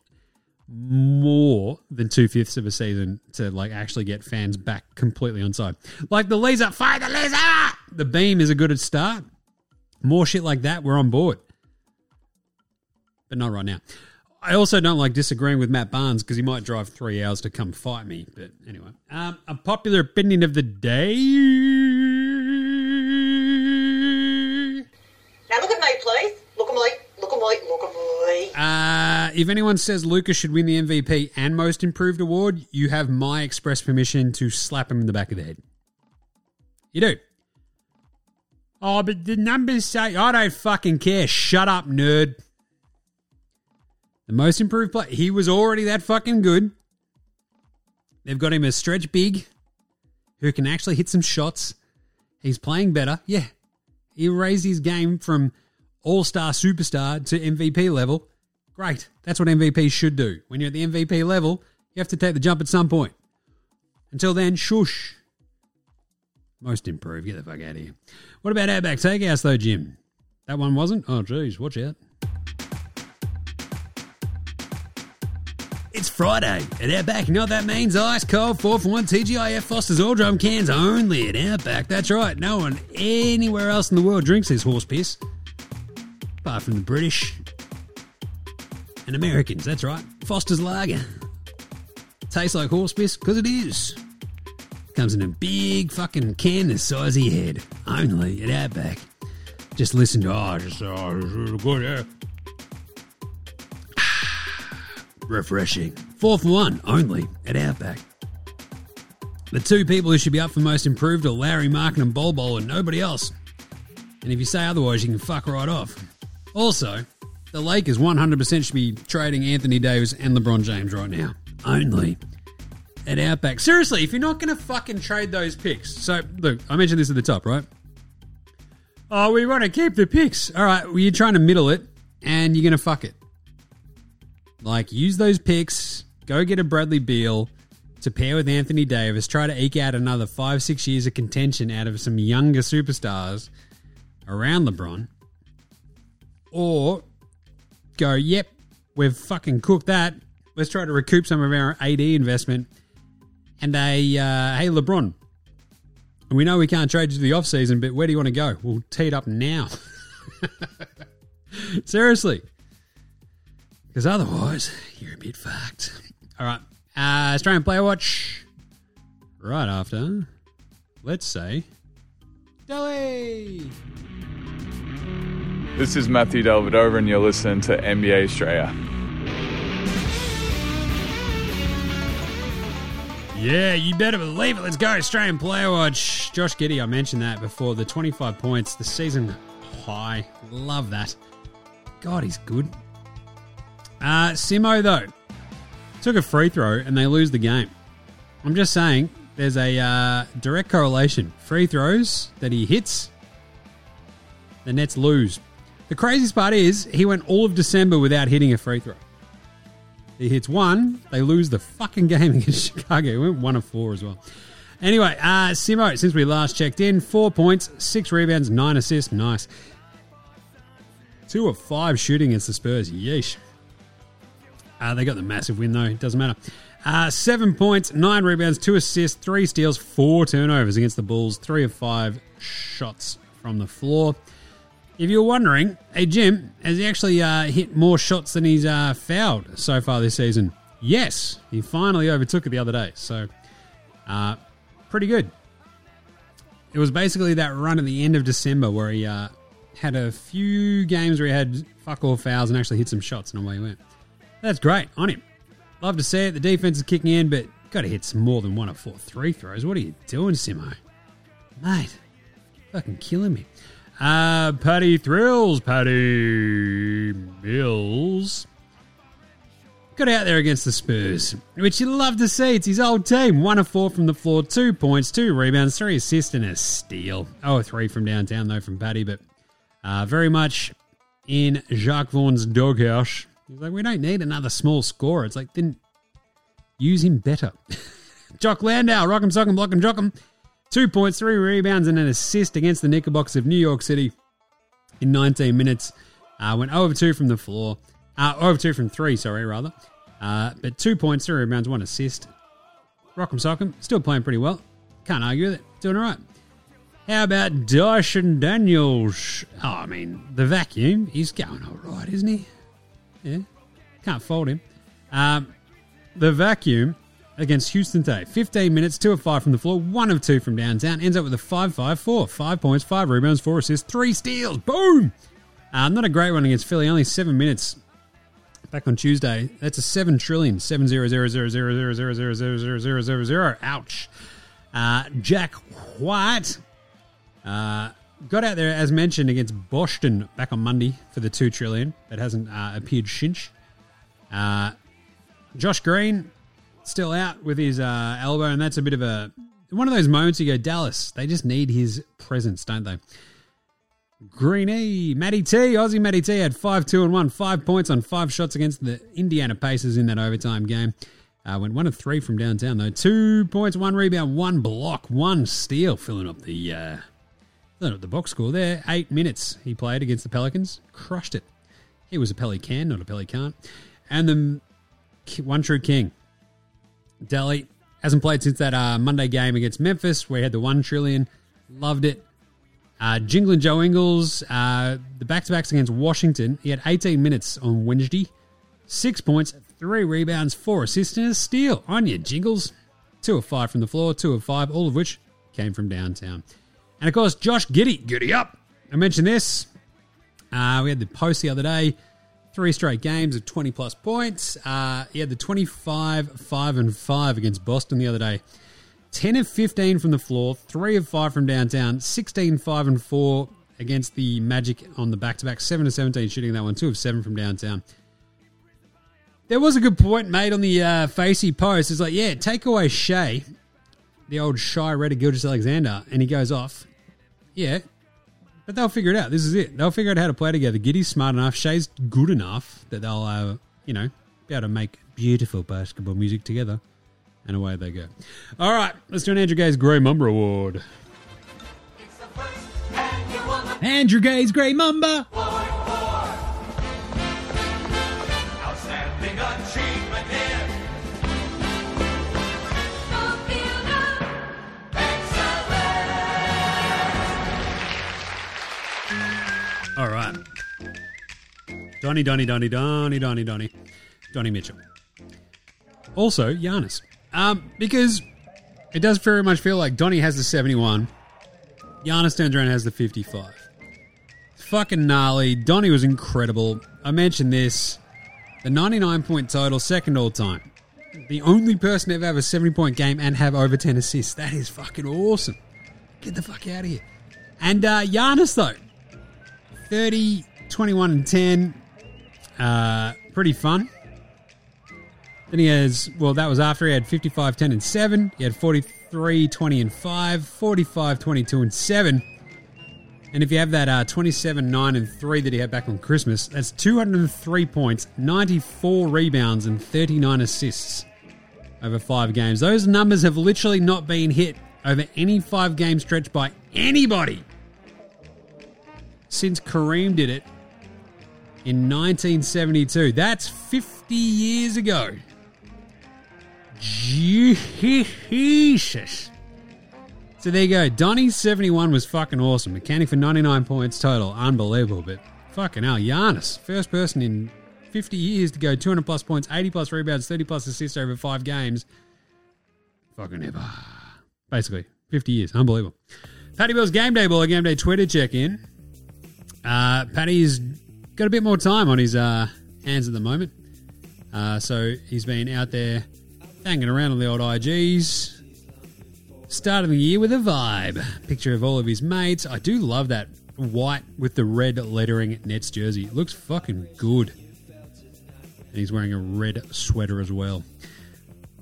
more than two fifths of a season to like actually get fans back completely on side. Like the laser, fire the laser! The beam is a good start. More shit like that, we're on board. But not right now. I also don't like disagreeing with Matt Barnes because he might drive three hours to come fight me. But anyway, um, a popular opinion of the day. If anyone says Lucas should win the MVP and Most Improved award, you have my express permission to slap him in the back of the head. You do. Oh, but the numbers say I don't fucking care. Shut up, nerd. The most improved player. He was already that fucking good. They've got him a stretch big who can actually hit some shots. He's playing better. Yeah. He raised his game from all star superstar to MVP level. Great. That's what MVP should do. When you're at the MVP level, you have to take the jump at some point. Until then, shush. Most improved. Get the fuck out of here. What about Outback Steakhouse, though, Jim? That one wasn't? Oh, geez. Watch out. It's Friday at Outback. You know what that means? Ice cold 4 for 1 TGIF Foster's All Drum cans only at Outback. That's right. No one anywhere else in the world drinks this horse piss. Apart from the British and Americans. That's right. Foster's Lager. Tastes like horse piss because it is. Comes in a big fucking can the size of your head. Only at Outback. Just listen to, oh, just, oh, is good, yeah. Refreshing. Four for one, only at Outback. The two people who should be up for most improved are Lauri Markkanen and Bol Bol and nobody else. And if you say otherwise, you can fuck right off. Also, the Lakers 100% should be trading Anthony Davis and LeBron James right now. Only at Outback. Seriously, if you're not going to fucking trade those picks. So, look, I mentioned this at the top, right? Oh, we want to keep the picks. All right, well, you're trying to middle it and you're going to fuck it. Like, use those picks, go get a Bradley Beal to pair with Anthony Davis, try to eke out another five, six years of contention out of some younger superstars around LeBron. Or go, yep, we've fucking cooked that. Let's try to recoup some of our AD investment. And a, uh, hey, LeBron, we know we can't trade you to the offseason, but where do you want to go? We'll tee it up now. Seriously. Because otherwise, you're a bit fucked. All right. Uh, Australian Player Watch. Right after, let's say, Delhi. This is Matthew Dellavedova, and you're listening to NBA Australia. Yeah, you better believe it. Let's go, Australian Player Watch. Josh Giddey, I mentioned that before. The 25 points, the season high. Love that. God, he's good. Uh, Simo, though, took a free throw and they lose the game. I'm just saying, there's a uh, direct correlation. Free throws that he hits, the Nets lose. The craziest part is he went all of December without hitting a free throw. He hits one, they lose the fucking game against Chicago. He went one of four as well. Anyway, uh, Simo, since we last checked in, four points, six rebounds, nine assists. Nice. Two of five shooting against the Spurs. Yeesh. Uh, they got the massive win, though. It doesn't matter. Uh, seven points, nine rebounds, two assists, three steals, four turnovers against the Bulls. Three of five shots from the floor. If you're wondering, hey Jim, has he actually uh, hit more shots than he's uh, fouled so far this season? Yes, he finally overtook it the other day. So, uh, pretty good. It was basically that run at the end of December where he uh, had a few games where he had fuck all fouls and actually hit some shots, and away he went. That's great on him. Love to see it. The defense is kicking in, but got to hit some more than one of four three throws. What are you doing, Simo? Mate, fucking killing me. Uh, Paddy Thrills, Paddy Mills. Got out there against the Spurs, which you love to see. It's his old team. One of four from the floor, two points, two rebounds, three assists, and a steal. Oh, three from downtown, though, from Paddy, but uh, very much in Jacque Vaughn's doghouse. He's like, we don't need another small scorer. It's like, then use him better. Jock Landale, rock him, sock him, block him, jock him. Two points, three rebounds, and an assist against the Knickerbockers of New York City in 19 minutes. Uh, went over two from the floor. Uh, over two from three, sorry, rather. Uh, but two points, three rebounds, one assist. Rock'em Sock'em, still playing pretty well. Can't argue with it. Doing all right. How about Dyson Daniels? Oh, I mean, the vacuum, he's going all right, isn't he? Yeah. Can't fault him. Um, the vacuum against Houston today. 15 minutes, 2 of 5 from the floor, 1 of 2 from downtown. Ends up with a 5 5 4. 5 points, 5 rebounds, 4 assists, 3 steals. Boom! Uh, not a great one against Philly. Only 7 minutes back on Tuesday. That's a 7 trillion. 7 0 0 0 0 0 0 0 0 0 0 0 0. Ouch. Uh, Jack White uh, got out there, as mentioned, against Boston back on Monday for the 2 trillion. That hasn't uh, appeared since. Uh, Josh Green still out with his uh, elbow, and that's a bit of a one of those moments you go, Dallas. They just need his presence, don't they? Greeny, Matty T, Aussie Matty T had 5 2 and 1, five points on five shots against the Indiana Pacers in that overtime game. Uh, went one of three from downtown, though. Two points, one rebound, one block, one steal, filling up the uh, filling up the box score there. Eight minutes he played against the Pelicans, crushed it. He was a Pelican, not a Pelican. And the one true king, Delhi, hasn't played since that uh, Monday game against Memphis, where he had the one trillion. Loved it. Uh, Jingling Joe Ingles, uh, the back to backs against Washington. He had 18 minutes on Wednesday, six points, three rebounds, four assists, and a steal. On you, Jingles. Two of five from the floor, two of five, all of which came from downtown. And of course, Josh Giddey, Giddy up. I mentioned this. Uh, we had the post the other day. Three straight games of 20 plus points. Uh, he had the 25, 5 and 5 against Boston the other day. 10 of 15 from the floor, 3 of 5 from downtown, 16, 5 and 4 against the Magic on the back to back, 7 of 17 shooting that one, 2 of 7 from downtown. There was a good point made on the uh, Facey post. It's like, yeah, take away Shai, the old shy Redder Gilgeous-Alexander, and he goes off. Yeah, but they'll figure it out. This is it. They'll figure out how to play together. Giddey's smart enough. Shai's good enough that they'll, uh, you know, be able to make beautiful basketball music together. And away they go. All right, let's do an Andrew Gaze's Grey Mumba Award. Andrew Gaze's Grey Mumba. Donny, Donny, Donny, Donny, Donny, Donny. Donny Mitchell. Also, Giannis. Um, because it does very much feel like Donny has the 71. Giannis turns around has the 55. Fucking gnarly. Donny was incredible. I mentioned this. The 99 point total, second all time. The only person to ever have a 70 point game and have over 10 assists. That is fucking awesome. Get the fuck out of here. And uh, Giannis, though, 30, 21, and 10. Uh, pretty fun. Then he has, well, that was after he had 55, 10, and 7. He had 43, 20, and 5, 45, 22, and 7. And if you have that uh, 27, 9, and 3 that he had back on Christmas, that's 203 points, 94 rebounds, and 39 assists over five games. Those numbers have literally not been hit over any five game stretch by anybody since Kareem did it in 1972. That's 50 years ago. Jesus. So there you go. Donnie's 71 was fucking awesome. Mechanic for 99 points total. Unbelievable. But fucking hell, Giannis, first person in 50 years to go 200 plus points, 80 plus rebounds, 30 plus assists over five games. Fucking ever. Basically, 50 years. Unbelievable. Patty Bill's Game Day Ball, Game Day Twitter check in. Uh, Paddy's got a bit more time on his uh, hands at the moment. Uh, so he's been out there hanging around on the old IGs. Starting the year with a vibe. Picture of all of his mates. I do love that white with the red lettering Nets jersey. It looks fucking good. And he's wearing a red sweater as well.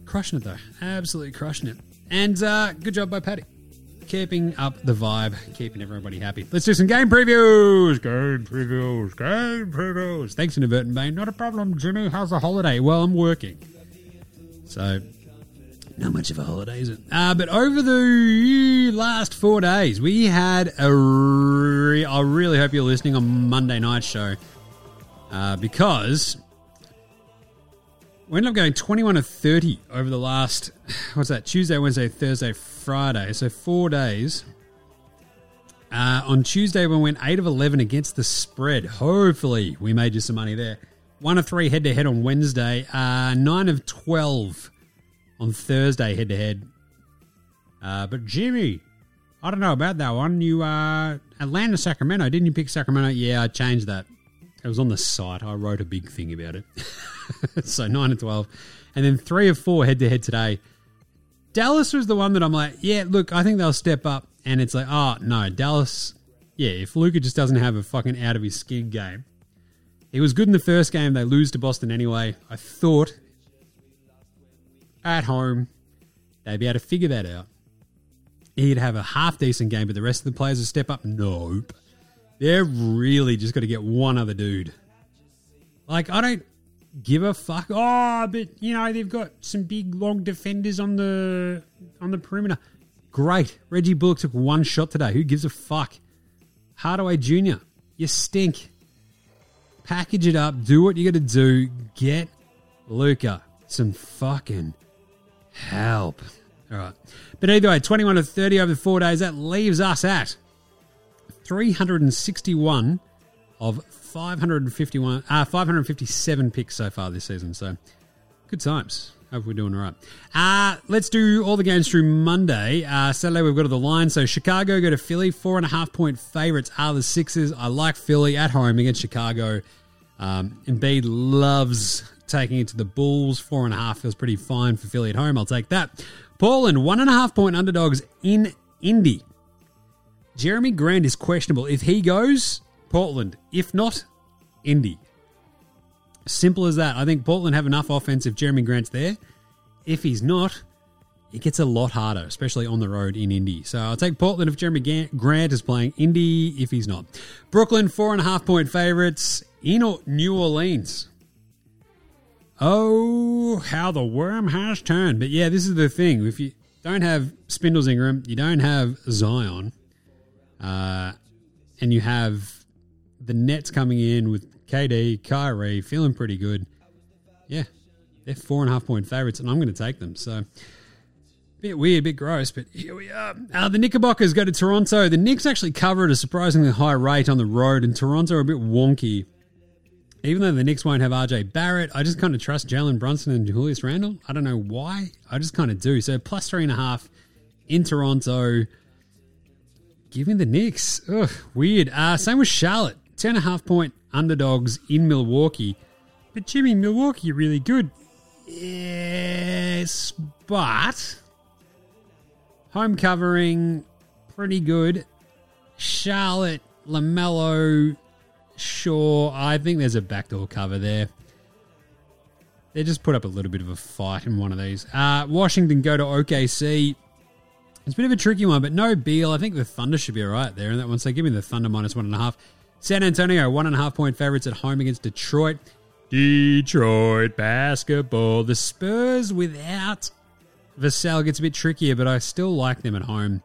Crushing it though. Absolutely crushing it. And uh, good job by Paddy. Keeping up the vibe, keeping everybody happy. Let's do some game previews. Game previews. Game previews. Thanks, Inadvertent Bane. Not a problem, Jimmy. How's the holiday? Well, I'm working. So, not much of a holiday, is it? Uh, but over the last four days, we had a. Re- I really hope you're listening on Monday night show uh, because we ended up going 21 to 30 over the last, what's that, Tuesday, Wednesday, Thursday, Friday. So four days. Uh, on Tuesday, we went 8 of 11 against the spread. Hopefully, we made you some money there. 1 of 3 head to head on Wednesday. Uh, 9 of 12 on Thursday head to head. But Jimmy, I don't know about that one. You, uh, Atlanta, Sacramento, didn't you pick Sacramento? Yeah, I changed that. It was on the site. I wrote a big thing about it. so 9 and 12. And then 3 of 4 head to head today. Dallas was the one that I'm like, yeah, look, I think they'll step up. And it's like, oh, no, Dallas, yeah, if Luka just doesn't have a fucking out of his skin game. He was good in the first game. They lose to Boston anyway. I thought at home they'd be able to figure that out. He'd have a half decent game, but the rest of the players would step up. Nope. They're really just got to get one other dude. Like, I don't give a fuck. Oh, but you know they've got some big long defenders on the on the perimeter. Great. Reggie Bullock took one shot today. Who gives a fuck? Hardaway Jr. You stink. Package it up. Do what you got to do. Get Luka some fucking help. All right. But either way, 21 to 30 over the four days. That leaves us at 361 of 551, uh, 557 picks so far this season. So good times. Hope we're doing all right. Uh, let's do all the games through Monday. Uh, Saturday, we've got to the line. So Chicago go to Philly. Four and a half point favorites are the Sixers. I like Philly at home against Chicago. Um, Embiid loves taking it to the Bulls. Four and a half feels pretty fine for Philly at home. I'll take that. Portland, one and a half point underdogs in Indy. Jerami Grant is questionable. If he goes, Portland. If not, Indy. Simple as that. I think Portland have enough offense if Jerami Grant's there. If he's not, it gets a lot harder, especially on the road in Indy. So I'll take Portland if Jerami Grant is playing. Indy if he's not. Brooklyn, four and a half point favorites in New Orleans. Oh, how the worm has turned. But yeah, this is the thing. If you don't have Spindles Ingram, you don't have Zion, uh, and you have the Nets coming in with KD, Kyrie, feeling pretty good. Yeah, they're four and a half point favorites, and I'm going to take them. So, bit weird, bit gross, but here we are. Uh, the Knickerbockers go to Toronto. The Knicks actually cover at a surprisingly high rate on the road, and Toronto are a bit wonky. Even though the Knicks won't have RJ Barrett, I just kind of trust Jalen Brunson and Julius Randle. I don't know why. I just kind of do. So plus three and a half in Toronto. Give me the Knicks. Ugh, weird. Uh, same with Charlotte. Two and a half point underdogs in Milwaukee. But Jimmy, Milwaukee really good. Yes, but home covering pretty good. Charlotte, LaMelo, sure. I think there's a backdoor cover there. They just put up a little bit of a fight in one of these. Uh, Washington go to OKC. It's a bit of a tricky one, but no Beal. I think the Thunder should be all right there in that one. So give me the Thunder minus one and a half. San Antonio, one and a half point favorites at home against Detroit. Detroit basketball. The Spurs without Vassell gets a bit trickier, but I still like them at home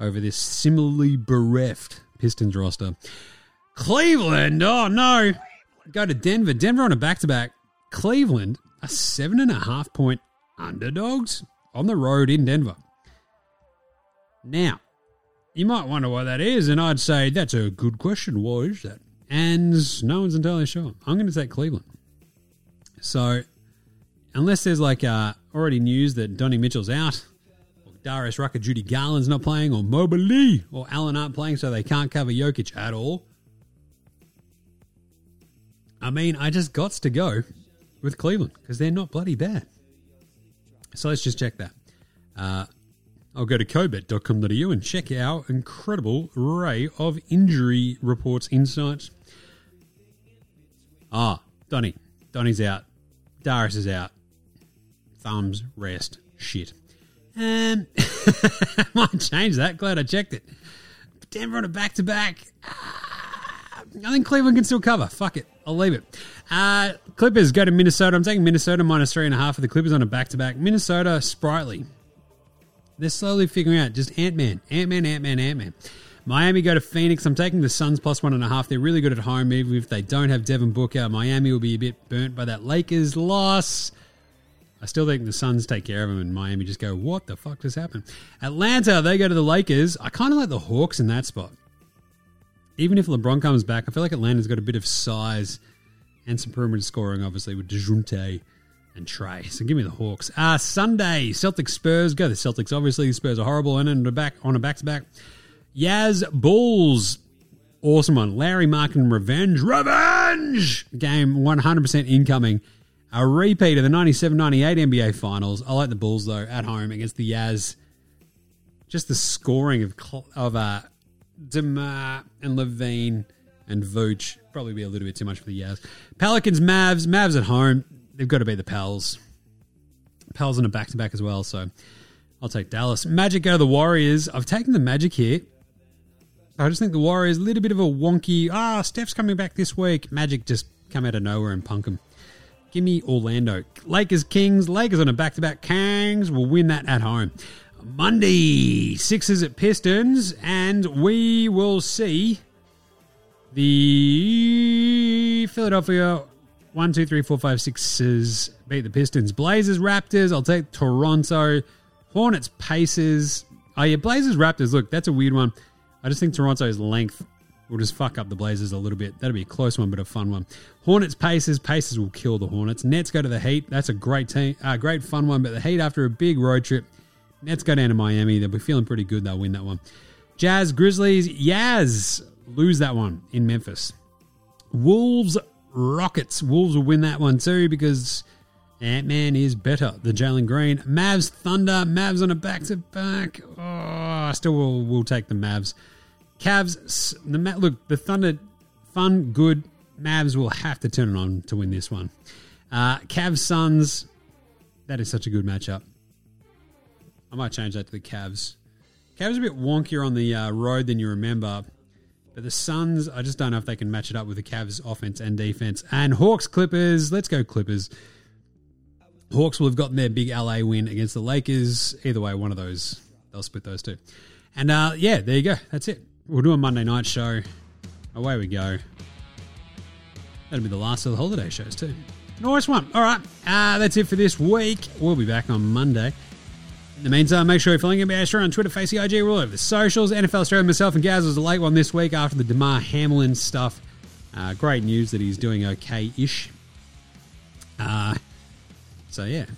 over this similarly bereft Pistons roster. Cleveland, oh no. Go to Denver. Denver on a back to back. Cleveland are seven and a half point underdogs on the road in Denver. Now, you might wonder why that is, and I'd say that's a good question. Why is that? And no one's entirely sure. I'm going to take Cleveland. So, unless there's like uh, already news that Donnie Mitchell's out, or Darius Rucker, Judy Garland's not playing, or Mobley or Allen aren't playing, so they can't cover Jokic at all. I mean, I just got to go with Cleveland because they're not bloody bad. So let's just check that. Uh, I'll go to cobet.com.au and check our incredible array of injury reports, insights. Ah, Donny. Donny's out. Darius is out. Thumbs, rest, shit. Um, might change that. Glad I checked it. Denver on a back to back. I think Cleveland can still cover. Fuck it. I'll leave it. Uh, Clippers go to Minnesota. I'm taking Minnesota minus three and a half for the Clippers on a back to back. Minnesota, sprightly. They're slowly figuring out just Ant Man, Ant Man, Ant Man, Ant Man. Miami go to Phoenix. I'm taking the Suns plus one and a half. They're really good at home. Even if they don't have Devin Booker, Miami will be a bit burnt by that Lakers loss. I still think the Suns take care of them, and Miami just go, "What the fuck just happened?" Atlanta, they go to the Lakers. I kind of like the Hawks in that spot. Even if LeBron comes back, I feel like Atlanta's got a bit of size and some perimeter scoring, obviously with Dejounte and Trae. So give me the Hawks. Uh, Sunday, Celtics Spurs. Go the Celtics. Obviously, the Spurs are horrible and on a back on a back to back. Yaz Bulls. Awesome one. Larry Markin Revenge. Revenge! Game 100% incoming. A repeat of the 97 98 NBA Finals. I like the Bulls, though, at home against the Yaz. Just the scoring of, of uh, Demar and LaVine and Vooch. Probably be a little bit too much for the Yaz. Pelicans, Mavs. Mavs at home. They've got to be the Pels. Pels on a back to back as well, so I'll take Dallas. Magic go to the Warriors. I've taken the Magic here. I just think the Warriors a little bit of a wonky. Ah, Steph's coming back this week. Magic just come out of nowhere and punk them. Give me Orlando. Lakers Kings. Lakers on a back to back. Kings will win that at home. Monday, Sixers at Pistons, and we will see the Philadelphia one, two, three, four, five, sixes beat the Pistons. Blazers, Raptors. I'll take Toronto. Hornets, Pacers. Oh yeah, Blazers, Raptors. Look, that's a weird one. I just think Toronto's length will just fuck up the Blazers a little bit. That'll be a close one, but a fun one. Hornets, Pacers. Pacers will kill the Hornets. Nets go to the Heat. That's a great team, uh, great fun one. But the Heat after a big road trip. Nets go down to Miami. They'll be feeling pretty good. They'll win that one. Jazz, Grizzlies, Yaz lose that one in Memphis. Wolves, Rockets. Wolves will win that one too because Ant Man is better than Jalen Green. Mavs, Thunder. Mavs on a back to back. Oh, I still will, will take the Mavs. Cavs. The look the Thunder, fun, good. Mavs will have to turn it on to win this one. Uh, Cavs, Suns. That is such a good matchup. I might change that to the Cavs. Cavs are a bit wonkier on the uh, road than you remember. But the Suns, I just don't know if they can match it up with the Cavs offense and defense. And Hawks Clippers, let's go Clippers. Hawks will have gotten their big LA win against the Lakers. Either way, one of those, they'll split those two. And uh, yeah, there you go. That's it. We'll do a Monday night show. Away we go. That'll be the last of the holiday shows too. Nice one. All right, uh, that's it for this week. We'll be back on Monday. In the meantime, make sure you're following NBA Australia on Twitter, Facebook, IG, all over the socials. NFL Australia, myself and Gaz was a late one this week after the Damar Hamlin stuff. Uh, great news that he's doing okay-ish. Uh, so yeah, it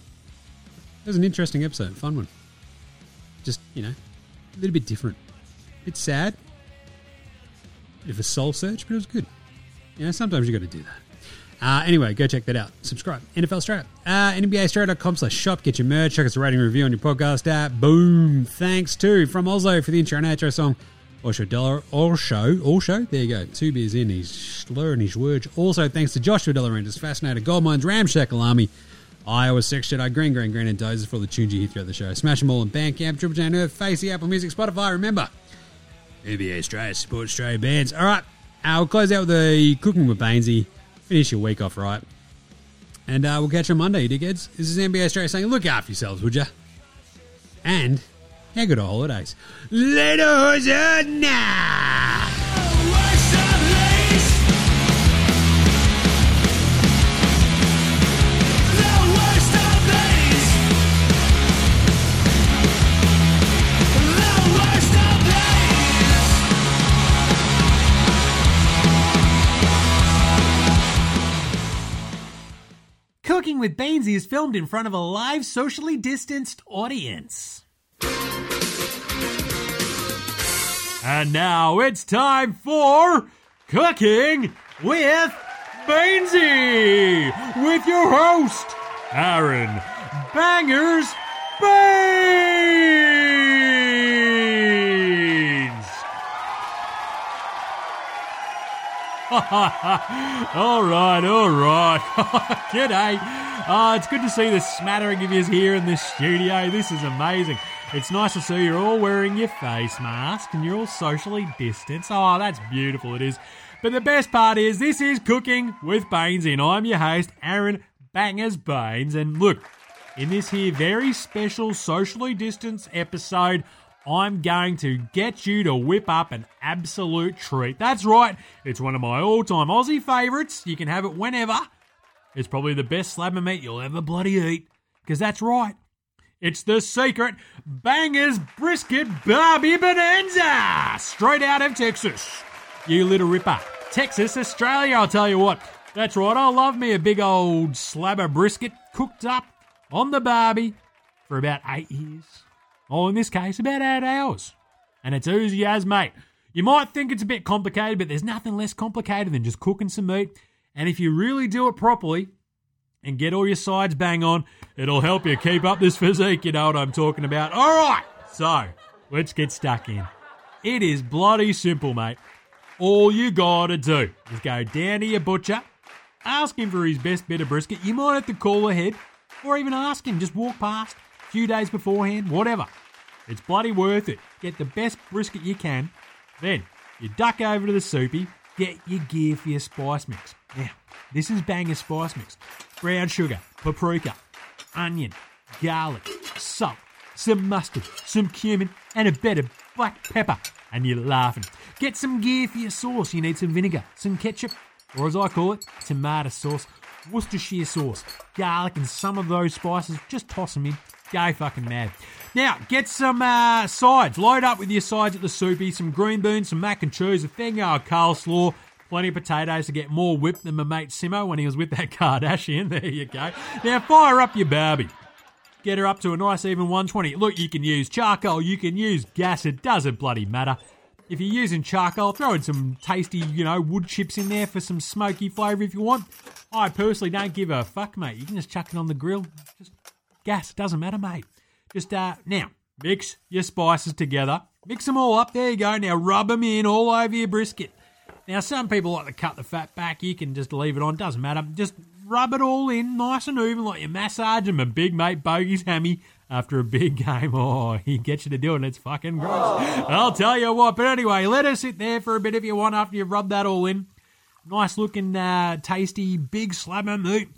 was an interesting episode, fun one. Just you know, a little bit different, a bit sad, bit of a soul search, but it was good. You know, sometimes you got to do that. Uh, anyway, go check that out. Subscribe. NFL Australia. Uh, NBAaustralia.com slash shop. Get your merch. Check us a rating review on your podcast app. Boom. Thanks to From Oslo for the intro and outro song. Also, Dollar, also, also, there you go. Two beers in. He's slurring his words. Also, thanks to Joshua Delarentis, Fascinator, Gold Mines, Ramshackle Army, Iowa Sex Jedi, Green, Green, Green, and Dozers for the tunes you hear throughout the show. Smash them all in Bandcamp, Triple J Earth, Facey, Apple Music, Spotify. Remember, NBA Australia, support Australia bands. All right, I'll close out with the Cooking with Bainesy. Finish your week off right. And uh, we'll catch you on Monday, you dickheads. This is NBA Australia saying, look after yourselves, would you? And have good are holidays. Later, Hosanna! With Bainesy is filmed in front of a live, socially distanced audience. And now it's time for Cooking with Beansy with your host, Aaron Bangers Baines. all right, all right. G'day. Uh, it's good to see the smattering of you here in this studio. This is amazing. It's nice to see you're all wearing your face mask and you're all socially distanced. Oh, that's beautiful, it is. But the best part is this is Cooking with Baines, and I'm your host, Aaron Bangers Baines. And look, in this here very special socially distanced episode, I'm going to get you to whip up an absolute treat. That's right, it's one of my all time Aussie favourites. You can have it whenever. It's probably the best slab of meat you'll ever bloody eat. Because that's right, it's the secret Bangers Brisket Barbie Bonanza! Straight out of Texas. You little ripper. Texas, Australia, I'll tell you what. That's right, I love me a big old slab of brisket cooked up on the Barbie for about eight years. Or in this case, about eight hours. And it's easy as, mate. You might think it's a bit complicated, but there's nothing less complicated than just cooking some meat. And if you really do it properly and get all your sides bang on, it'll help you keep up this physique. You know what I'm talking about. All right, so let's get stuck in. It is bloody simple, mate. All you gotta do is go down to your butcher, ask him for his best bit of brisket. You might have to call ahead, or even ask him, just walk past a few days beforehand, whatever. It's bloody worth it. Get the best brisket you can. Then you duck over to the soupy, get your gear for your spice mix. Now, this is banger spice mix. Brown sugar, paprika, onion, garlic, salt, some mustard, some cumin, and a bit of black pepper. And you're laughing. Get some gear for your sauce. You need some vinegar, some ketchup, or as I call it, tomato sauce, Worcestershire sauce, garlic, and some of those spices. Just toss them in. Go fucking mad. Now, get some uh, sides. Load up with your sides at the soupy. Some green beans, some mac and cheese, a thing of coleslaw, plenty of potatoes to get more whipped than my mate Simo when he was with that Kardashian. There you go. Now, fire up your Barbie. Get her up to a nice even 120. Look, you can use charcoal, you can use gas, it doesn't bloody matter. If you're using charcoal, throw in some tasty, you know, wood chips in there for some smoky flavour if you want. I personally don't give a fuck, mate. You can just chuck it on the grill. Just gas, doesn't matter, mate. Just, uh, now, mix your spices together. Mix them all up. There you go. Now rub them in all over your brisket. Now, some people like to cut the fat back. You can just leave it on. Doesn't matter. Just rub it all in nice and even like you're massaging my big mate Bogey's hammy after a big game. Oh, he gets you to do it. And it's fucking gross. I'll tell you what. But anyway, let her sit there for a bit if you want after you've rubbed that all in. Nice looking, uh, tasty, big slab of meat.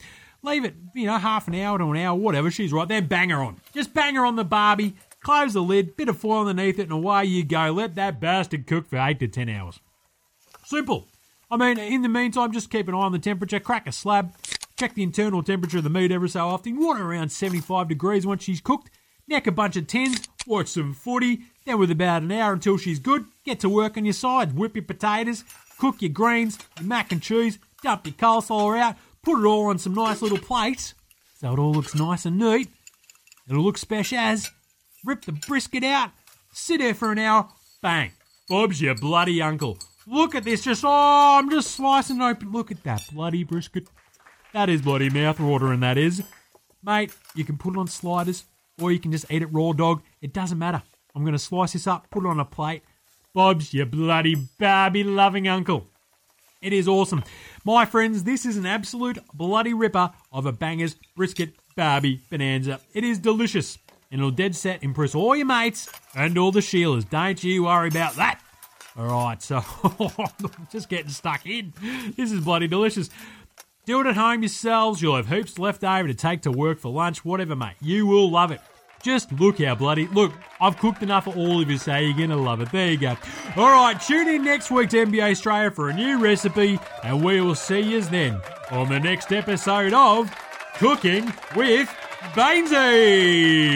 Leave it, you know, half an hour to an hour, whatever. She's right. Then bang her on. Just bang her on the barbie. Close the lid, bit of foil underneath it, and away you go. Let that bastard cook for eight to ten hours. Simple. I mean, in the meantime, just keep an eye on the temperature, crack a slab, check the internal temperature of the meat every so often. Want around 75 degrees once she's cooked. Neck a bunch of tens, watch some footy. Then, with about an hour until she's good, get to work on your sides. Whip your potatoes, cook your greens, your mac and cheese, dump your coleslaw out, put it all on some nice little plates so it all looks nice and neat. It'll look special as. Rip the brisket out, sit there for an hour, bang. Bob's your bloody uncle. Look at this, just, oh, I'm just slicing open. Look at that bloody brisket. That is bloody mouth-watering, that is. Mate, you can put it on sliders, or you can just eat it raw dog. It doesn't matter. I'm going to slice this up, put it on a plate. Bob's your bloody Barbie-loving uncle. It is awesome. My friends, this is an absolute bloody ripper of a bangers brisket Barbie bonanza. It is delicious, and it'll dead set impress all your mates and all the Sheilas. Don't you worry about that. All right, so just getting stuck in. This is bloody delicious. Do it at home yourselves. You'll have heaps left over to take to work for lunch, whatever, mate. You will love it. Just look how bloody. Look, I've cooked enough for all of you, so you're going to love it. There you go. All right, tune in next week to NBA Australia for a new recipe, and we will see you then on the next episode of Cooking with Bainesy.